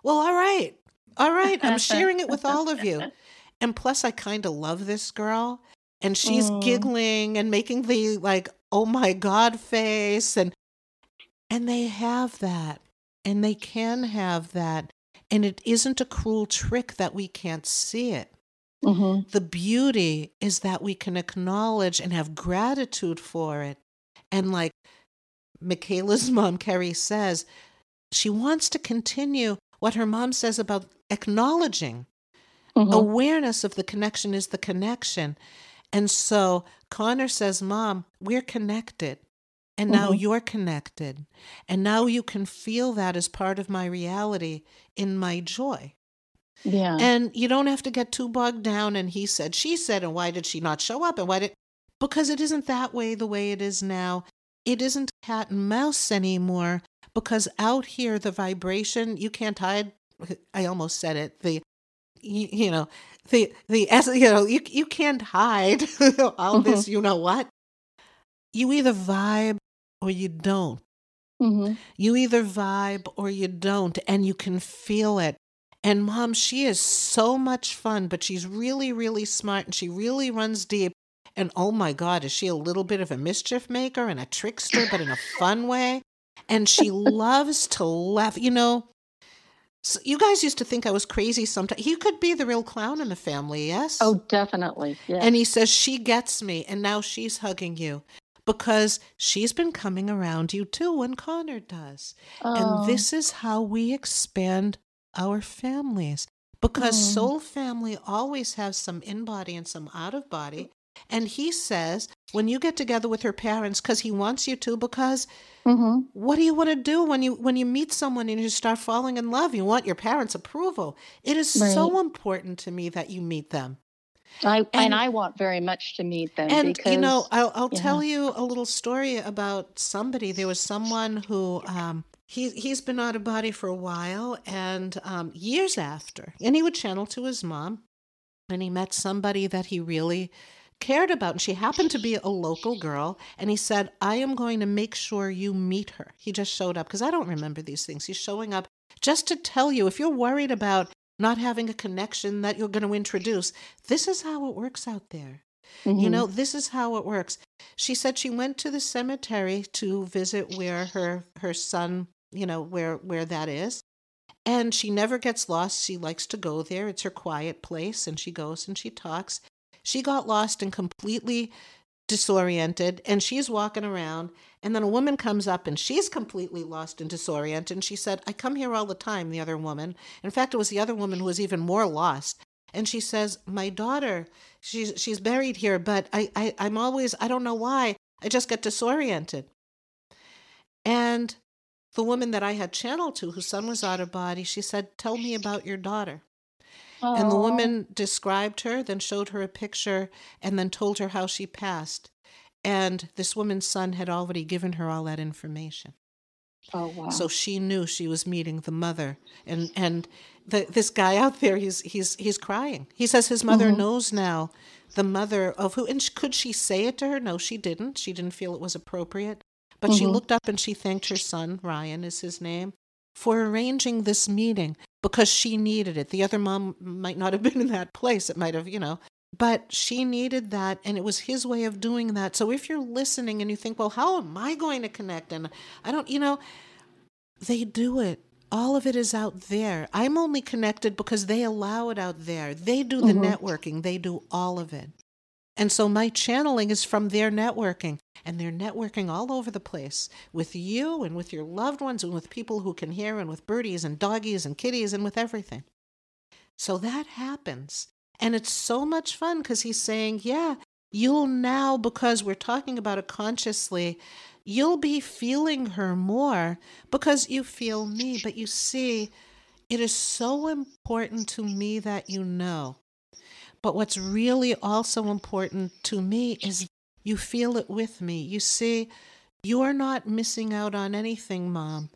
Well, all right. All right. I'm sharing it with all of you. And plus, I kind of love this girl. And she's Mm. giggling and making the like, oh my God face. And and they have that. And they can have that. And it isn't a cruel trick that we can't see it. Mhm. The beauty is that we can acknowledge and have gratitude for it. And like Michaela's mom, Carrie, says, she wants to continue what her mom says about acknowledging Mhm. awareness of the connection is the connection. And so Conor says, Mom, we're connected. And now Mhm. you're connected. And now you can feel that as part of my reality in my joy. Yeah. And you don't have to get too bogged down. And he said, she said, and why did she not show up? And why did, because it isn't that way the way it is now. It isn't cat and mouse anymore because out here, the vibration, you can't hide. I almost said it. The, you, you know, the, the, as you know, you, you can't hide all this, you know what? You either vibe or you don't. Mhm. You either vibe or you don't, and you can feel it. And mom, she is so much fun, but she's really, really smart and she really runs deep. And oh my God, is she a little bit of a mischief maker and a trickster, but in a fun way? And she loves to laugh. You know, so you guys used to think I was crazy sometimes. He could be the real clown in the family, yes? Oh, definitely. Yeah. And he says, She gets me. And now she's hugging you because she's been coming around you too when Conor does. Oh. And this is how we expand our families because Mm. soul family always has some in body and some out of body. And he says, when you get together with her parents, because he wants you to, because Mm-hmm. what do you want to do when you when you meet someone and you start falling in love? You want your parents' approval. It is so important to me that you meet them. I and, And- I want very much to meet them And because you know, I'll I'll tell you a little story about somebody. There was someone who um he he's been out of body for a while and um years after. And he would channel to his mom and he met somebody that he really cared about and she happened to be a local girl and he said, "I am going to make sure you meet her." He just showed up because I don't remember these things. He's showing up just to tell you if you're worried about not having a connection that you're going to introduce, this is how it works out there. You Mhm. know, this is how it works. She said she went to the cemetery to visit where her her son, you know, where where that is. And she never gets lost. She likes to go there. It's her quiet place and she goes and she talks. She got lost and completely disoriented and she's walking around and then a woman comes up and she's completely lost and disoriented and she said, "I come here all the time." The other woman. In fact, it was the other woman who was even more lost. And she says, "My daughter, she's she's buried here, but I, I I'm always I don't know why I just get disoriented." And the woman that I had channeled to, whose son was out of body, she said, "Tell me about your daughter." And the woman described her, then showed her a picture, and then told her how she passed. And this woman's son had already given her all that information. Oh wow. So she knew she was meeting the mother, and and the, this guy out there, he's he's he's crying. He says his mother Mhm. knows now, the mother of who. And could she say it to her? No, she didn't. She didn't feel it was appropriate. But she Mhm. looked up and she thanked her son, Ryan is his name, for arranging this meeting because she needed it. The other mom might not have been in that place. It might have, you know, but she needed that and it was his way of doing that. So if you're listening and you think, well, how am I going to connect? And I don't, you know, they do it. All of it is out there. I'm only connected because they allow it out there. They do the Mhm. networking, they do all of it. And so my channeling is from their networking. And they're networking all over the place with you and with your loved ones and with people who can hear and with birdies and doggies and kitties and with everything. So that happens. And it's so much fun because he's saying, yeah, you'll now, because we're talking about it consciously, you'll be feeling her more because you feel me. But you see, it is so important to me that you know. But what's really also important to me is you feel it with me. You see, you're not missing out on anything, Mom.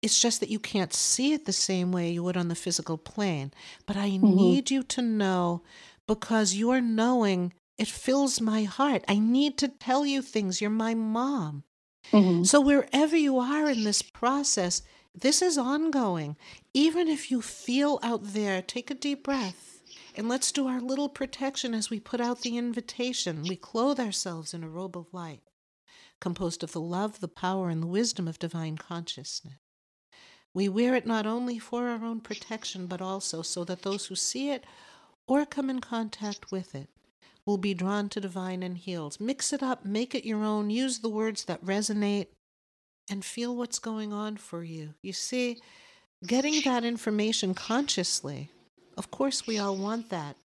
It's just that you can't see it the same way you would on the physical plane. But I need you to know because your knowing, it fills my heart. I need to tell you things. You're my mom. Mhm. So, wherever you are in this process, this is ongoing. Even if you feel out there, take a deep breath and let's do our little protection as we put out the invitation. We clothe ourselves in a robe of light, composed of the love, the power, and the wisdom of divine consciousness. We wear it not only for our own protection, but also so that those who see it or come in contact with it will be drawn to divine and healed. Mix it up, make it your own, use the words that resonate, and feel what's going on for you. You see, getting that information consciously, of course, we all want that,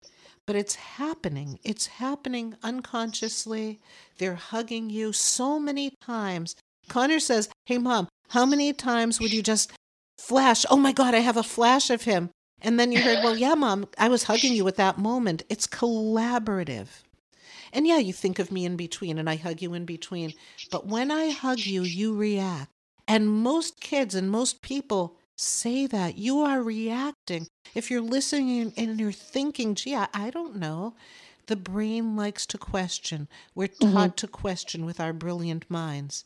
but it's happening. It's happening unconsciously. They're hugging you so many times. Conor says, Hey, mom, how many times would you just flash? Oh my God, I have a flash of him. And then you heard, Well, yeah, mom, I was hugging you at that moment. It's collaborative. And yeah, you think of me in between and I hug you in between. But when I hug you, you react. And most kids and most people say that. You are reacting. If you're listening and you're thinking, gee, I, I don't know. The brain likes to question. We're mm-hmm. taught to question with our brilliant minds.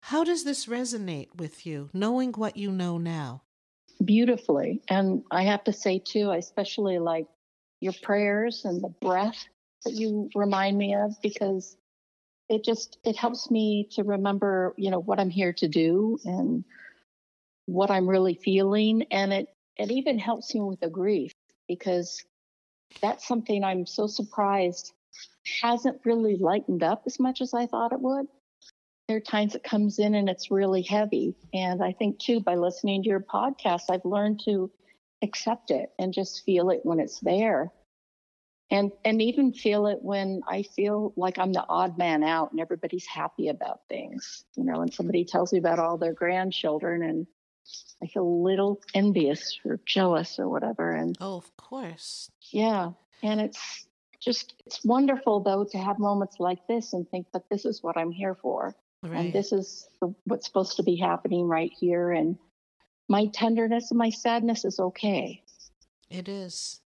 How does this resonate with you, knowing what you know now? beautifully. And I have to say too, I especially like your prayers and the breath that you remind me of because it just it helps me to remember, you know, what I'm here to do and what I'm really feeling. And it it even helps me with the grief because that's something I'm so surprised hasn't really lightened up as much as I thought it would. There are times it comes in and it's really heavy. And I think too, by listening to your podcast, I've learned to accept it and just feel it when it's there. and and even feel it when I feel like I'm the odd man out and everybody's happy about things. You know, when somebody tells me about all their grandchildren and I feel a little envious or jealous or whatever. And oh, of course. Yeah. And it's just, it's wonderful though to have moments like this and think that this is what I'm here for. Right. And this is the, what's supposed to be happening right here. And my tenderness and my sadness is okay. It is.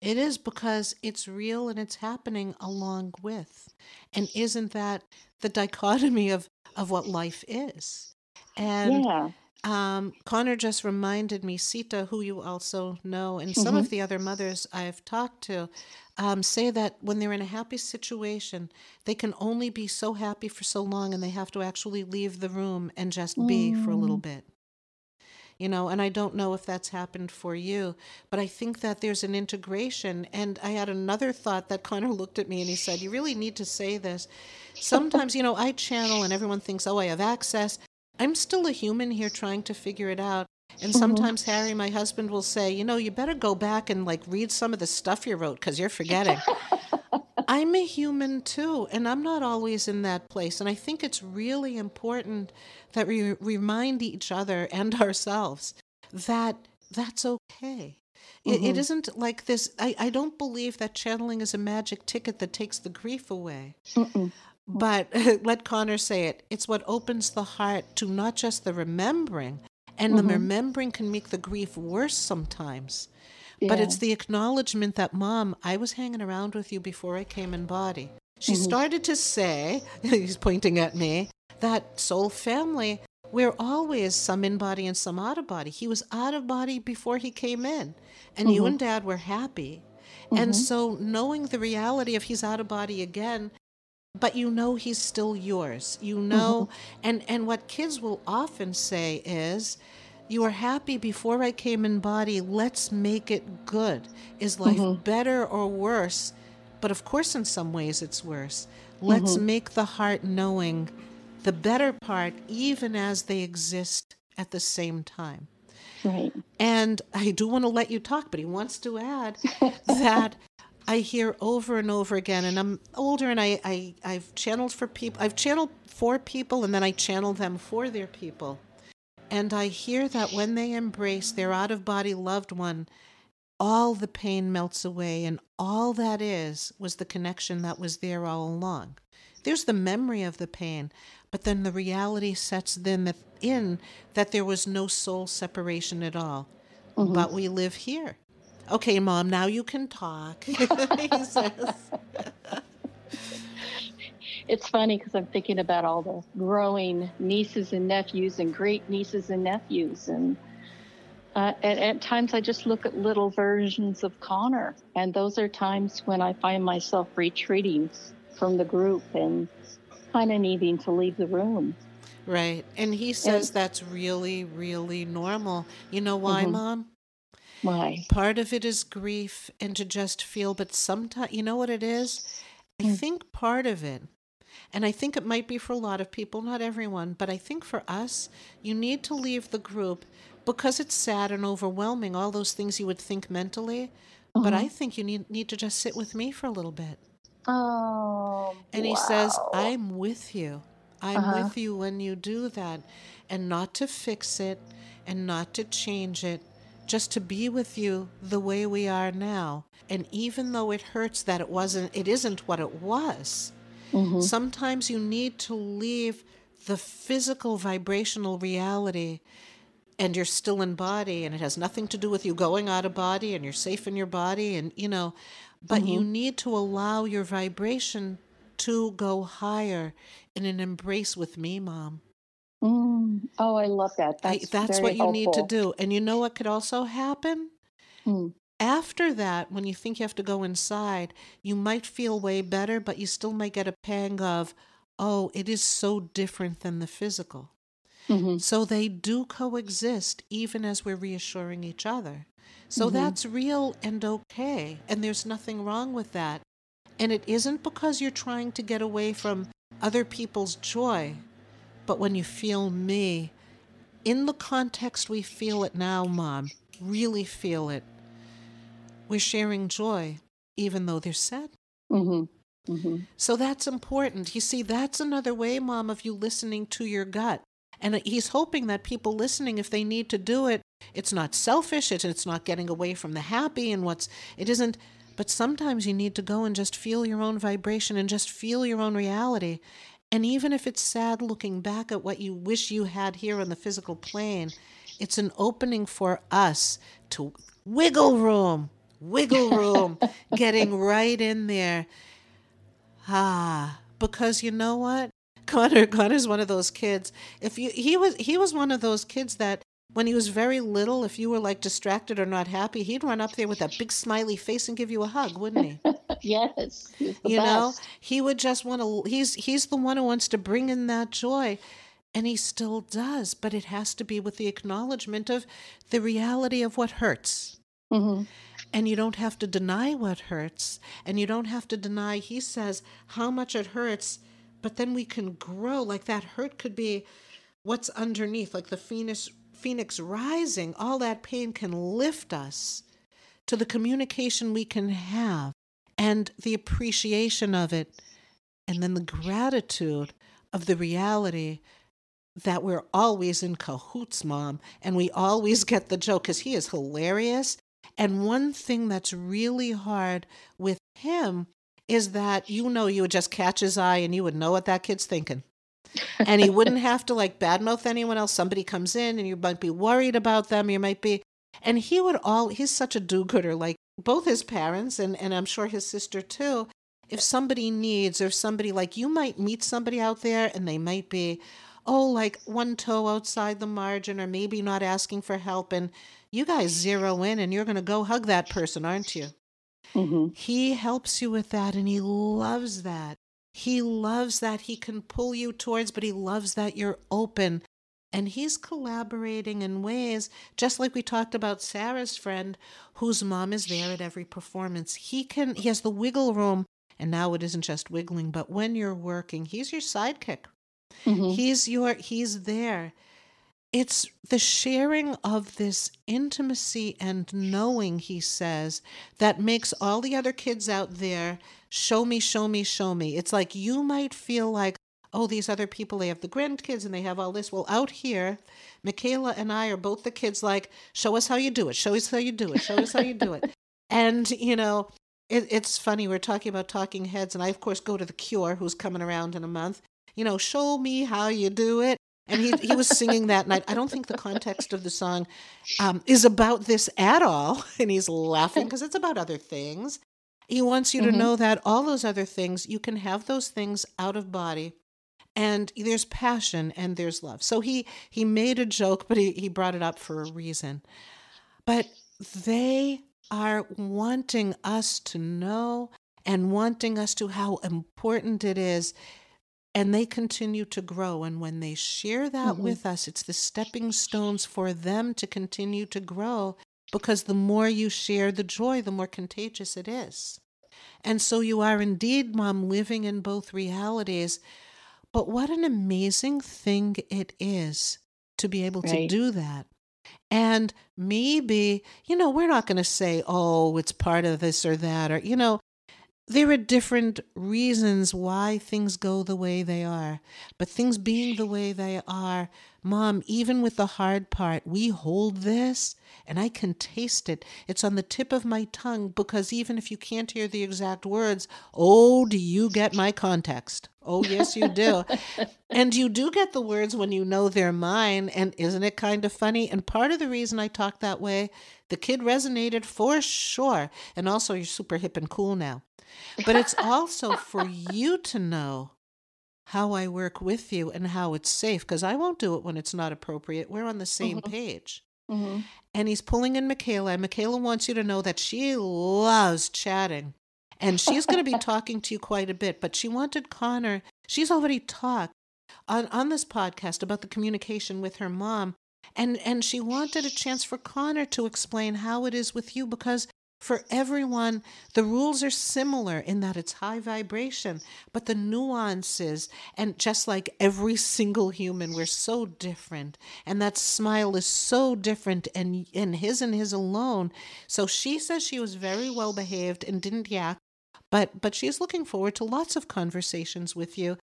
It is because it's real and it's happening along with. And isn't that the dichotomy of, of what life is? And yeah. Um, Conor just reminded me, Sita, who you also know, and some mm-hmm. of the other mothers I've talked to, um, say that when they're in a happy situation, they can only be so happy for so long and they have to actually leave the room and just mm. be for a little mm. bit. You know, and I don't know if that's happened for you, but I think that there's an integration. And I had another thought that Conor looked at me and he said, You really need to say this. Sometimes, you know, I channel and everyone thinks, Oh, I have access. I'm still a human here trying to figure it out. And mm-hmm. sometimes mm-hmm. Harry, my husband, will say, you know, you better go back and like read some of the stuff you wrote because you're forgetting. I'm a human too, and I'm not always in that place. And I think it's really important that we remind each other and ourselves that that's okay. Mm-hmm. It, it isn't like this. I, I don't believe that channeling is a magic ticket that takes the grief away. Mm-mm. But let Conor say it. It's what opens the heart to not just the remembering, and mm-hmm. the remembering can make the grief worse sometimes. Yeah. But it's the acknowledgement that, Mom, I was hanging around with you before I came in body. She mm-hmm. started to say, he's pointing at me, that soul family, we're always some in body and some out of body. He was out of body before he came in, and mm-hmm. you and dad were happy. And mm-hmm. so, knowing the reality of he's out of body again but you know he's still yours you know mm-hmm. and and what kids will often say is you were happy before i came in body let's make it good is life mm-hmm. better or worse but of course in some ways it's worse let's mm-hmm. make the heart knowing the better part even as they exist at the same time Right. And I do want to let you talk, but he wants to add that I hear over and over again, and I'm older, and I, I I've channeled for people. I've channeled for people, and then I channel them for their people, and I hear that when they embrace their out of body loved one, all the pain melts away, and all that is was the connection that was there all along. There's the memory of the pain, but then the reality sets then in that there was no soul separation at all. Mm-hmm. But we live here Okay, mom, now you can talk. he says. it's funny because I'm thinking about all the growing nieces and nephews and great nieces and nephews. And uh, at, at times I just look at little versions of Conor. And those are times when I find myself retreating from the group and kind of needing to leave the room. Right. And he says and, that's really, really normal. You know why, mm-hmm. mom? Why? Part of it is grief and to just feel, but sometimes, you know what it is? I mm. think part of it, and I think it might be for a lot of people, not everyone, but I think for us, you need to leave the group because it's sad and overwhelming, all those things you would think mentally. Uh-huh. But I think you need, need to just sit with me for a little bit. Oh. And wow. he says, I'm with you. I'm uh-huh. with you when you do that. And not to fix it and not to change it, just to be with you the way we are now. And even though it hurts that it wasn't, it isn't what it was, mm-hmm. sometimes you need to leave the physical vibrational reality and you're still in body and it has nothing to do with you going out of body and you're safe in your body and you know but mm-hmm. you need to allow your vibration to go higher in an embrace with me mom Mm. Oh, I love that. That's, I, that's what you helpful. need to do. And you know what could also happen? Mm. After that, when you think you have to go inside, you might feel way better, but you still might get a pang of, oh, it is so different than the physical. Mm-hmm. So they do coexist even as we're reassuring each other. So mm-hmm. that's real and okay. And there's nothing wrong with that. And it isn't because you're trying to get away from other people's joy. But when you feel me, in the context we feel it now, Mom, really feel it. We're sharing joy. even though they're sad. Mm-hmm. Mm-hmm. So that's important. You see, that's another way, Mom, of you listening to your gut. And he's hoping that people listening, if they need to do it, it's not selfish, it's not getting away from the happy and what's, it isn't, but sometimes you need to go and just feel your own vibration and just feel your own reality. And even if it's sad looking back at what you wish you had here on the physical plane, it's an opening for us to wiggle room, wiggle room, getting right in there. Ah, because you know what? Conor Conor's one of those kids. If you he was he was one of those kids that when he was very little, if you were like distracted or not happy, he'd run up there with that big smiley face and give you a hug, wouldn't he? yes, you best. know, he would just want to. He's he's the one who wants to bring in that joy, and he still does. But it has to be with the acknowledgement of the reality of what hurts. Mm-hmm. And you don't have to deny what hurts, and you don't have to deny. He says how much it hurts, but then we can grow. Like that hurt could be what's underneath, like the phoenix phoenix rising, all that pain can lift us to the communication we can have and the appreciation of it, and then the gratitude of the reality that we're always in cahoots, mom, and we always get the joke because he is hilarious. And one thing that's really hard with him is that you know you would just catch his eye and you would know what that kid's thinking and he wouldn't have to like badmouth anyone else. Somebody comes in and you might be worried about them. You might be, and he would all, he's such a do gooder, like both his parents and, and I'm sure his sister too. If somebody needs, or if somebody like you might meet somebody out there and they might be, oh, like one toe outside the margin, or maybe not asking for help, and you guys zero in and you're going to go hug that person, aren't you? Mm-hmm. He helps you with that and he loves that. He loves that he can pull you towards, but he loves that you're open. And he's collaborating in ways, just like we talked about Sarah's friend, whose mom is there at every performance. He can, he has the wiggle room. And now it isn't just wiggling, but when you're working, he's your sidekick. Mm-hmm. He's your, he's there. It's the sharing of this intimacy and knowing, he says, that makes all the other kids out there show me, show me, show me. It's like you might feel like, oh, these other people, they have the grandkids and they have all this. Well, out here, Michaela and I are both the kids like, show us how you do it, show us how you do it, show us how you do it. And, you know, it, it's funny, we're talking about talking heads, and I, of course, go to The Cure, who's coming around in a month. You know, show me how you do it. And he, he was singing that night. I don't think the context of the song um, is about this at all. And he's laughing because it's about other things. He wants you mm-hmm. to know that all those other things, you can have those things out of body. And there's passion and there's love. So he he made a joke, but he, he brought it up for a reason. But they are wanting us to know and wanting us to how important it is and they continue to grow. And when they share that mm-hmm. with us, it's the stepping stones for them to continue to grow because the more you share the joy, the more contagious it is. And so you are indeed, Mom, living in both realities. But what an amazing thing it is to be able right. to do that. And maybe, you know, we're not going to say, oh, it's part of this or that, or, you know, there are different reasons why things go the way they are. But things being the way they are, Mom, even with the hard part, we hold this and I can taste it. It's on the tip of my tongue because even if you can't hear the exact words, oh, do you get my context? Oh, yes, you do. and you do get the words when you know they're mine. And isn't it kind of funny? And part of the reason I talk that way, the kid resonated for sure. And also, you're super hip and cool now. But it's also for you to know how I work with you and how it's safe because I won't do it when it's not appropriate. We're on the same mm-hmm. page. Mm-hmm. And he's pulling in Michaela, and Michaela wants you to know that she loves chatting. And she's going to be talking to you quite a bit, but she wanted Conor, she's already talked on, on this podcast about the communication with her mom. And, and she wanted a chance for Conor to explain how it is with you because for everyone, the rules are similar in that it's high vibration, but the nuances, and just like every single human, we're so different. And that smile is so different, and, and his and his alone. So she says she was very well behaved and didn't yak, but, but she's looking forward to lots of conversations with you.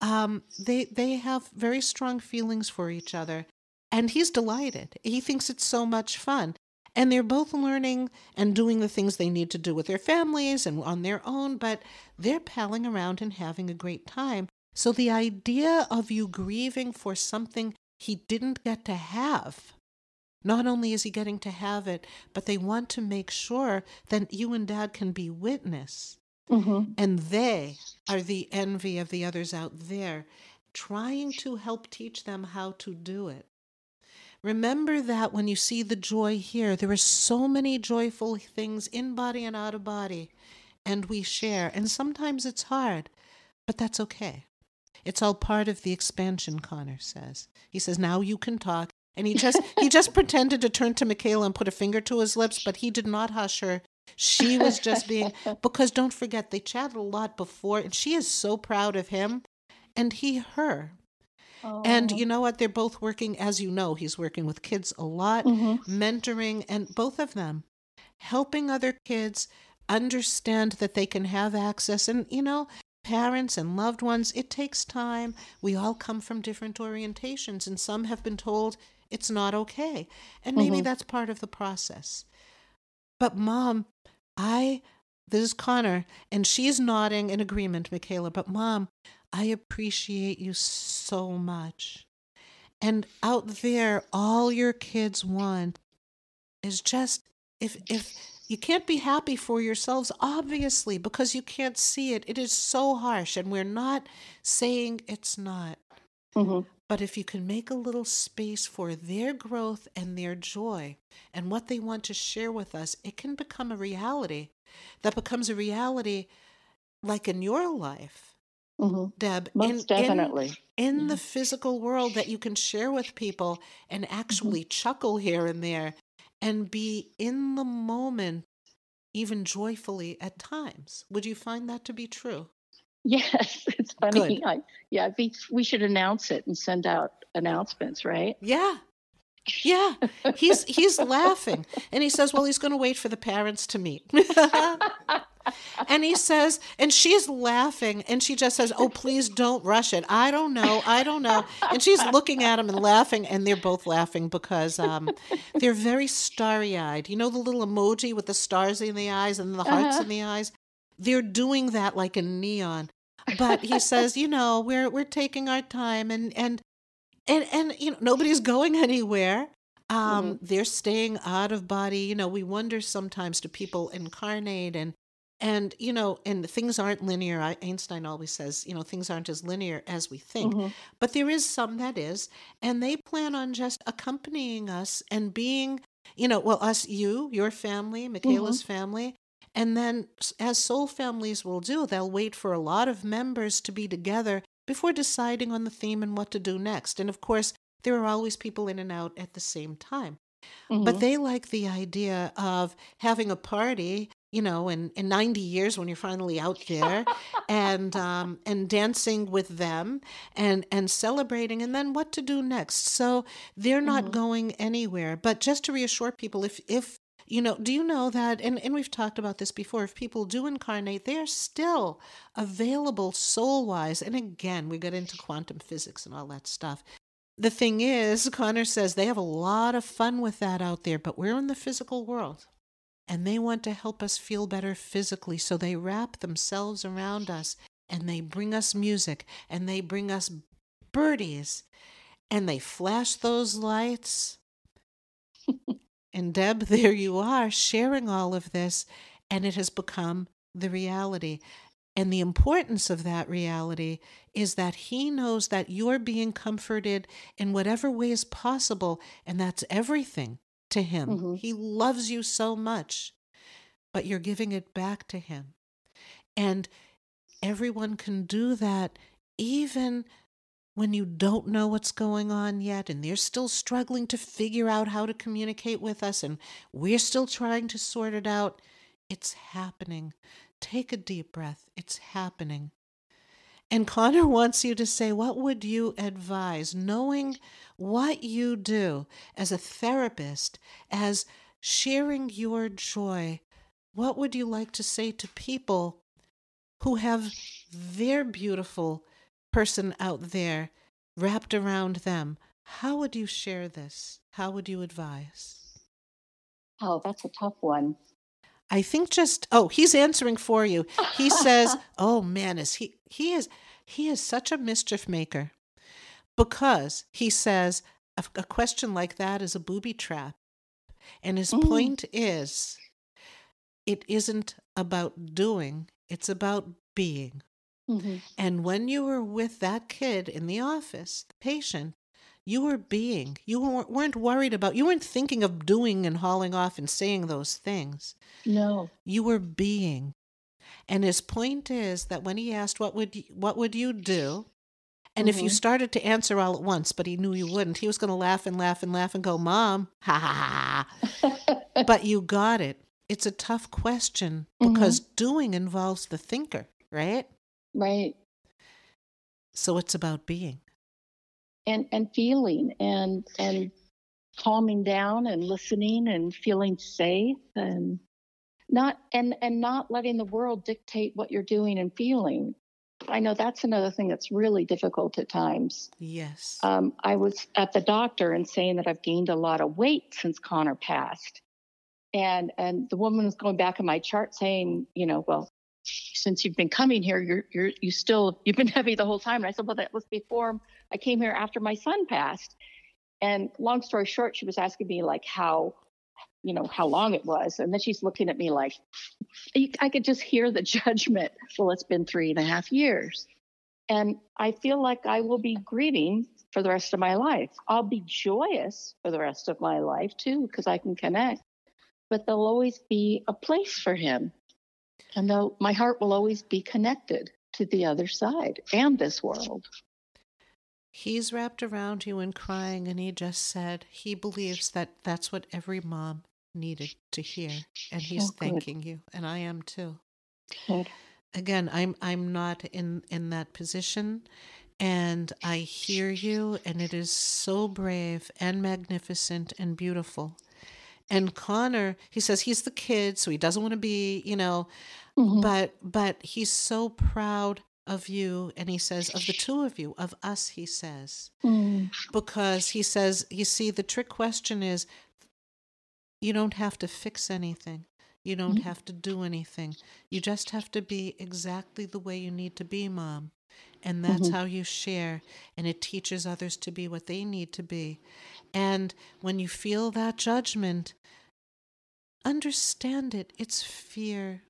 Um, they, they have very strong feelings for each other. And he's delighted. He thinks it's so much fun and they're both learning and doing the things they need to do with their families and on their own, but they're palling around and having a great time. So the idea of you grieving for something he didn't get to have, not only is he getting to have it, but they want to make sure that you and dad can be witness. Mm-hmm. And they are the envy of the others out there, trying to help teach them how to do it. Remember that when you see the joy here, there are so many joyful things in body and out of body, and we share. And sometimes it's hard, but that's okay. It's all part of the expansion, Conor says. He says, now you can talk. And he just he just pretended to turn to Michaela and put a finger to his lips, but he did not hush her. She was just being because don't forget they chatted a lot before, and she is so proud of him and he her. And oh. you know what? They're both working, as you know, he's working with kids a lot, mm-hmm. mentoring, and both of them helping other kids understand that they can have access. And, you know, parents and loved ones, it takes time. We all come from different orientations, and some have been told it's not okay. And maybe mm-hmm. that's part of the process. But, mom, I, this is Conor, and she's nodding in agreement, Michaela, but mom, I appreciate you so much. And out there, all your kids want is just if if you can't be happy for yourselves, obviously, because you can't see it. It is so harsh, and we're not saying it's not. Mm-hmm. But if you can make a little space for their growth and their joy and what they want to share with us, it can become a reality that becomes a reality like in your life mm-hmm. Deb. Most in, definitely. In, in the physical world that you can share with people and mm-hmm. actually mm-hmm. chuckle here and there and be in the moment, even joyfully at times. Would you find that to be true? Yes, it's funny. I, yeah, we, we should announce it and send out announcements, right? Yeah, yeah, he's he's laughing, and he says, "Well, he's going to wait for the parents to meet." and he says, and she's laughing, and she just says, "Oh, please don't rush it. I don't know, I don't know." And she's looking at him and laughing, and they're both laughing because um, they're very starry-eyed. You know the little emoji with the stars in the eyes and the hearts uh-huh. in the eyes. They're doing that like a neon. But he says, you know, we're we're taking our time, and and and and you know nobody's going anywhere um, mm-hmm. they're staying out of body you know we wonder sometimes do people incarnate and and you know and things aren't linear I, einstein always says you know things aren't as linear as we think mm-hmm. but there is some that is and they plan on just accompanying us and being you know well us you your family michaela's mm-hmm. family and then as soul families will do they'll wait for a lot of members to be together before deciding on the theme and what to do next. And of course, there are always people in and out at the same time. Mm-hmm. But they like the idea of having a party, you know, in, in 90 years when you're finally out there and um, and dancing with them and and celebrating and then what to do next. So they're not mm-hmm. going anywhere. But just to reassure people, if if you know, do you know that, and, and we've talked about this before, if people do incarnate, they are still available soul wise. And again, we get into quantum physics and all that stuff. The thing is, Connor says they have a lot of fun with that out there, but we're in the physical world and they want to help us feel better physically. So they wrap themselves around us and they bring us music and they bring us birdies and they flash those lights and Deb, there you are sharing all of this, and it has become the reality. And the importance of that reality is that he knows that you're being comforted in whatever way is possible, and that's everything to him. Mm-hmm. He loves you so much, but you're giving it back to him. And everyone can do that even when you don't know what's going on yet and they're still struggling to figure out how to communicate with us and we're still trying to sort it out, It's happening. Take a deep breath. It's happening. And Conor wants you to say, what would you advise, knowing what you do as a therapist, as sharing your joy? What would you like to say to people who have their beautiful person out there wrapped around them? How would you share this? How would you advise? Oh, that's a tough one. I think just oh, he's answering for you. He says, "Oh man, is he he is he is such a mischief maker." Because he says a, a question like that is a booby trap. And his mm. point is it isn't about doing, it's about being. Mm-hmm. And when you were with that kid in the office, the patient, you were being. You weren't worried about, you weren't thinking of doing and hauling off and saying those things. No. You were being. And his point is that when he asked, what would you, what would you do? And mm-hmm. if you mm-hmm. started to answer all at once, but he knew you wouldn't, he was going to laugh and laugh and laugh and go, Mom, ha ha ha. but you got it. It's a tough question because mm-hmm. doing involves the thinker, right? Right. So it's about being and and feeling and and calming down and listening and feeling safe and not and and not letting the world dictate what you're doing and feeling. I know that's another thing that's really difficult at times. Yes. Um, i was at the doctor and saying that i've gained a lot of weight since Conor passed. And and the woman was going back in my chart saying you know well since you've been coming here, you're you're you still you've been heavy the whole time. And I said, well, that was before I came here after my son passed. And long story short, she was asking me like how, you know, how long it was, and then she's looking at me like, I could just hear the judgment. Well, it's been three and a half years, and I feel like I will be grieving for the rest of my life. I'll be joyous for the rest of my life too, because I can connect. But there'll always be a place for him and though my heart will always be connected to the other side and this world. He's wrapped around you and crying, and he just said he believes that that's what every mom needed to hear, and he's oh, thanking you, and I am too. Good. Again, I'm I'm not in in that position, and I hear you, and it is so brave and magnificent and beautiful. And Conor, he says he's the kid, so he doesn't want to be, you know, mm-hmm. but but he's so proud of you and he says of the two of you of us he says mm. because he says you see the trick question is you don't have to fix anything you don't mm-hmm. have to do anything you just have to be exactly the way you need to be mom and that's mm-hmm. how you share and it teaches others to be what they need to be and when you feel that judgment understand it it's fear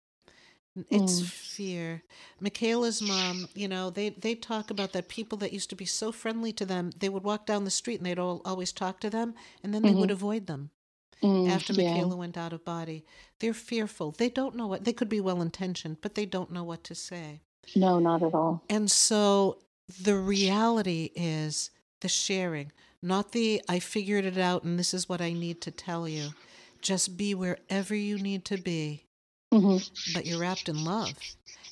it's mm. fear. Michaela's mom, you know, they they talk about that people that used to be so friendly to them, they would walk down the street and they'd all, always talk to them, and then they mm-hmm. would avoid them. Mm, after Michaela yeah. went out of body, they're fearful. They don't know what they could be well intentioned, but they don't know what to say. No, not at all. And so the reality is the sharing, not the I figured it out and this is what I need to tell you. Just be wherever you need to be Mm-hmm. But you're wrapped in love.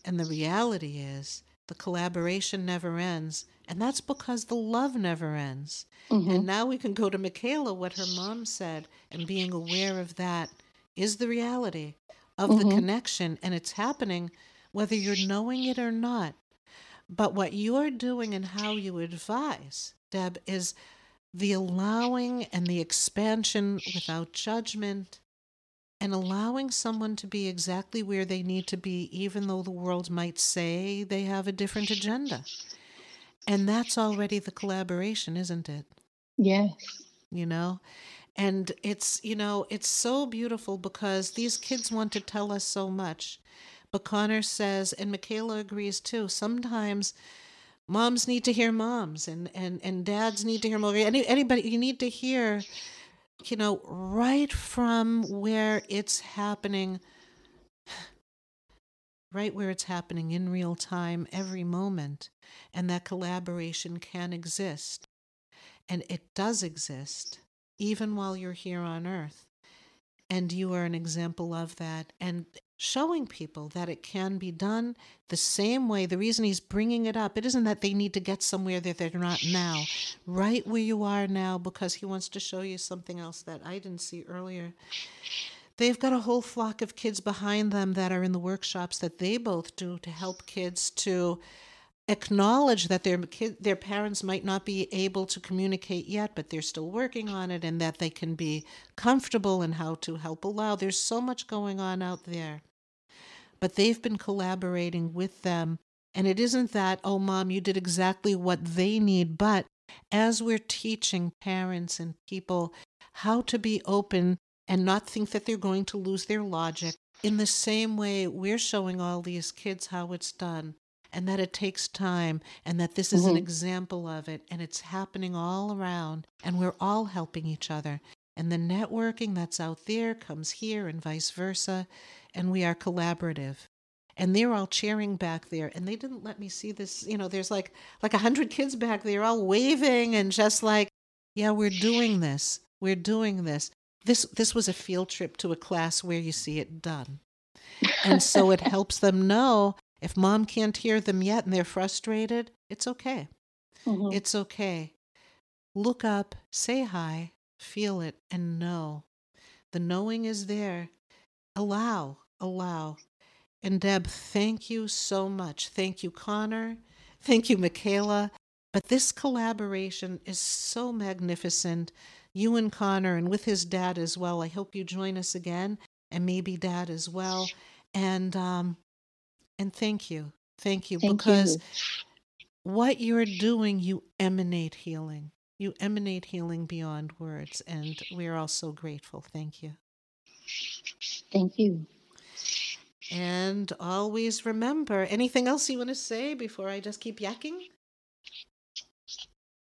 And the reality is the collaboration never ends. And that's because the love never ends. Mm-hmm. And now we can go to Michaela, what her mom said, and being aware of that is the reality of mm-hmm. the connection. And it's happening whether you're knowing it or not. But what you're doing and how you advise, Deb, is the allowing and the expansion without judgment and allowing someone to be exactly where they need to be, even though the world might say they have a different agenda. And that's already the collaboration, isn't it? Yes. You know? And it's, you know, it's so beautiful because these kids want to tell us so much. But Conor says, and Michaela agrees too, sometimes moms need to hear moms and, and, and dads need to hear more. Any, anybody, you need to hear you know, right from where it's happening, right where it's happening in real time, every moment, and that collaboration can exist. And it does exist, even while you're here on earth. And you are an example of that. And showing people that it can be done the same way. The reason he's bringing it up, it isn't that they need to get somewhere that they're not now, right where you are now, because he wants to show you something else that I didn't see earlier. They've got a whole flock of kids behind them that are in the workshops that they both do to help kids to acknowledge that their kid, their parents might not be able to communicate yet, but they're still working on it, and that they can be comfortable in how to help allow. There's so much going on out there, but they've been collaborating with them, and it isn't that oh, mom, you did exactly what they need, but as we're teaching parents and people how to be open and not think that they're going to lose their logic. In the same way, we're showing all these kids how it's done and that it takes time and that this is mm-hmm. an example of it and it's happening all around and we're all helping each other. And the networking that's out there comes here and vice versa and we are collaborative. And they're all cheering back there and they didn't let me see this you know there's like like a hundred kids back there all waving and just like yeah we're doing this. We're doing this. This this was a field trip to a class where you see it done. And so it helps them know if mom can't hear them yet and they're frustrated, it's okay. Mm-hmm. It's okay. Look up, say hi, feel it, and know. The knowing is there. Allow, allow. And Deb, thank you so much. Thank you, Conor. Thank you, Michaela. But this collaboration is so magnificent. You and Conor, and with his dad as well. I hope you join us again, and maybe dad as well. And um, and thank you. Thank you. Thank because you. what you're doing, you emanate healing. You emanate healing beyond words. And we're all so grateful. Thank you. Thank you. And always remember anything else you want to say before I just keep yakking?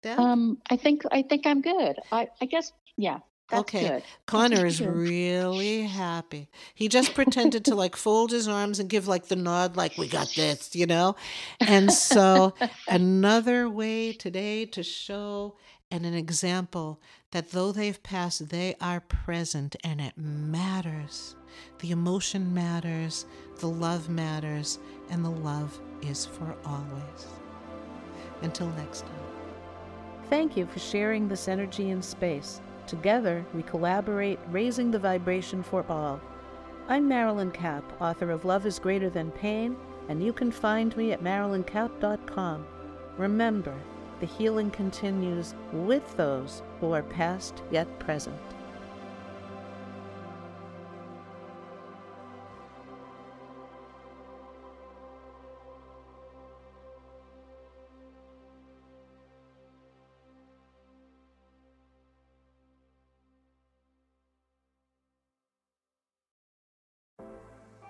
Deb? Um, I think I think I'm good. I, I guess yeah. That's okay. Good. Conor is really happy. He just pretended to like fold his arms and give like the nod, like, we got this, you know? And so, another way today to show and an example that though they've passed, they are present and it matters. The emotion matters, the love matters, and the love is for always. Until next time. Thank you for sharing this energy in space. Together, we collaborate, raising the vibration for all. I'm Marilyn Kapp, author of Love is Greater Than Pain, and you can find me at marilynkapp.com. Remember, the healing continues with those who are past yet present.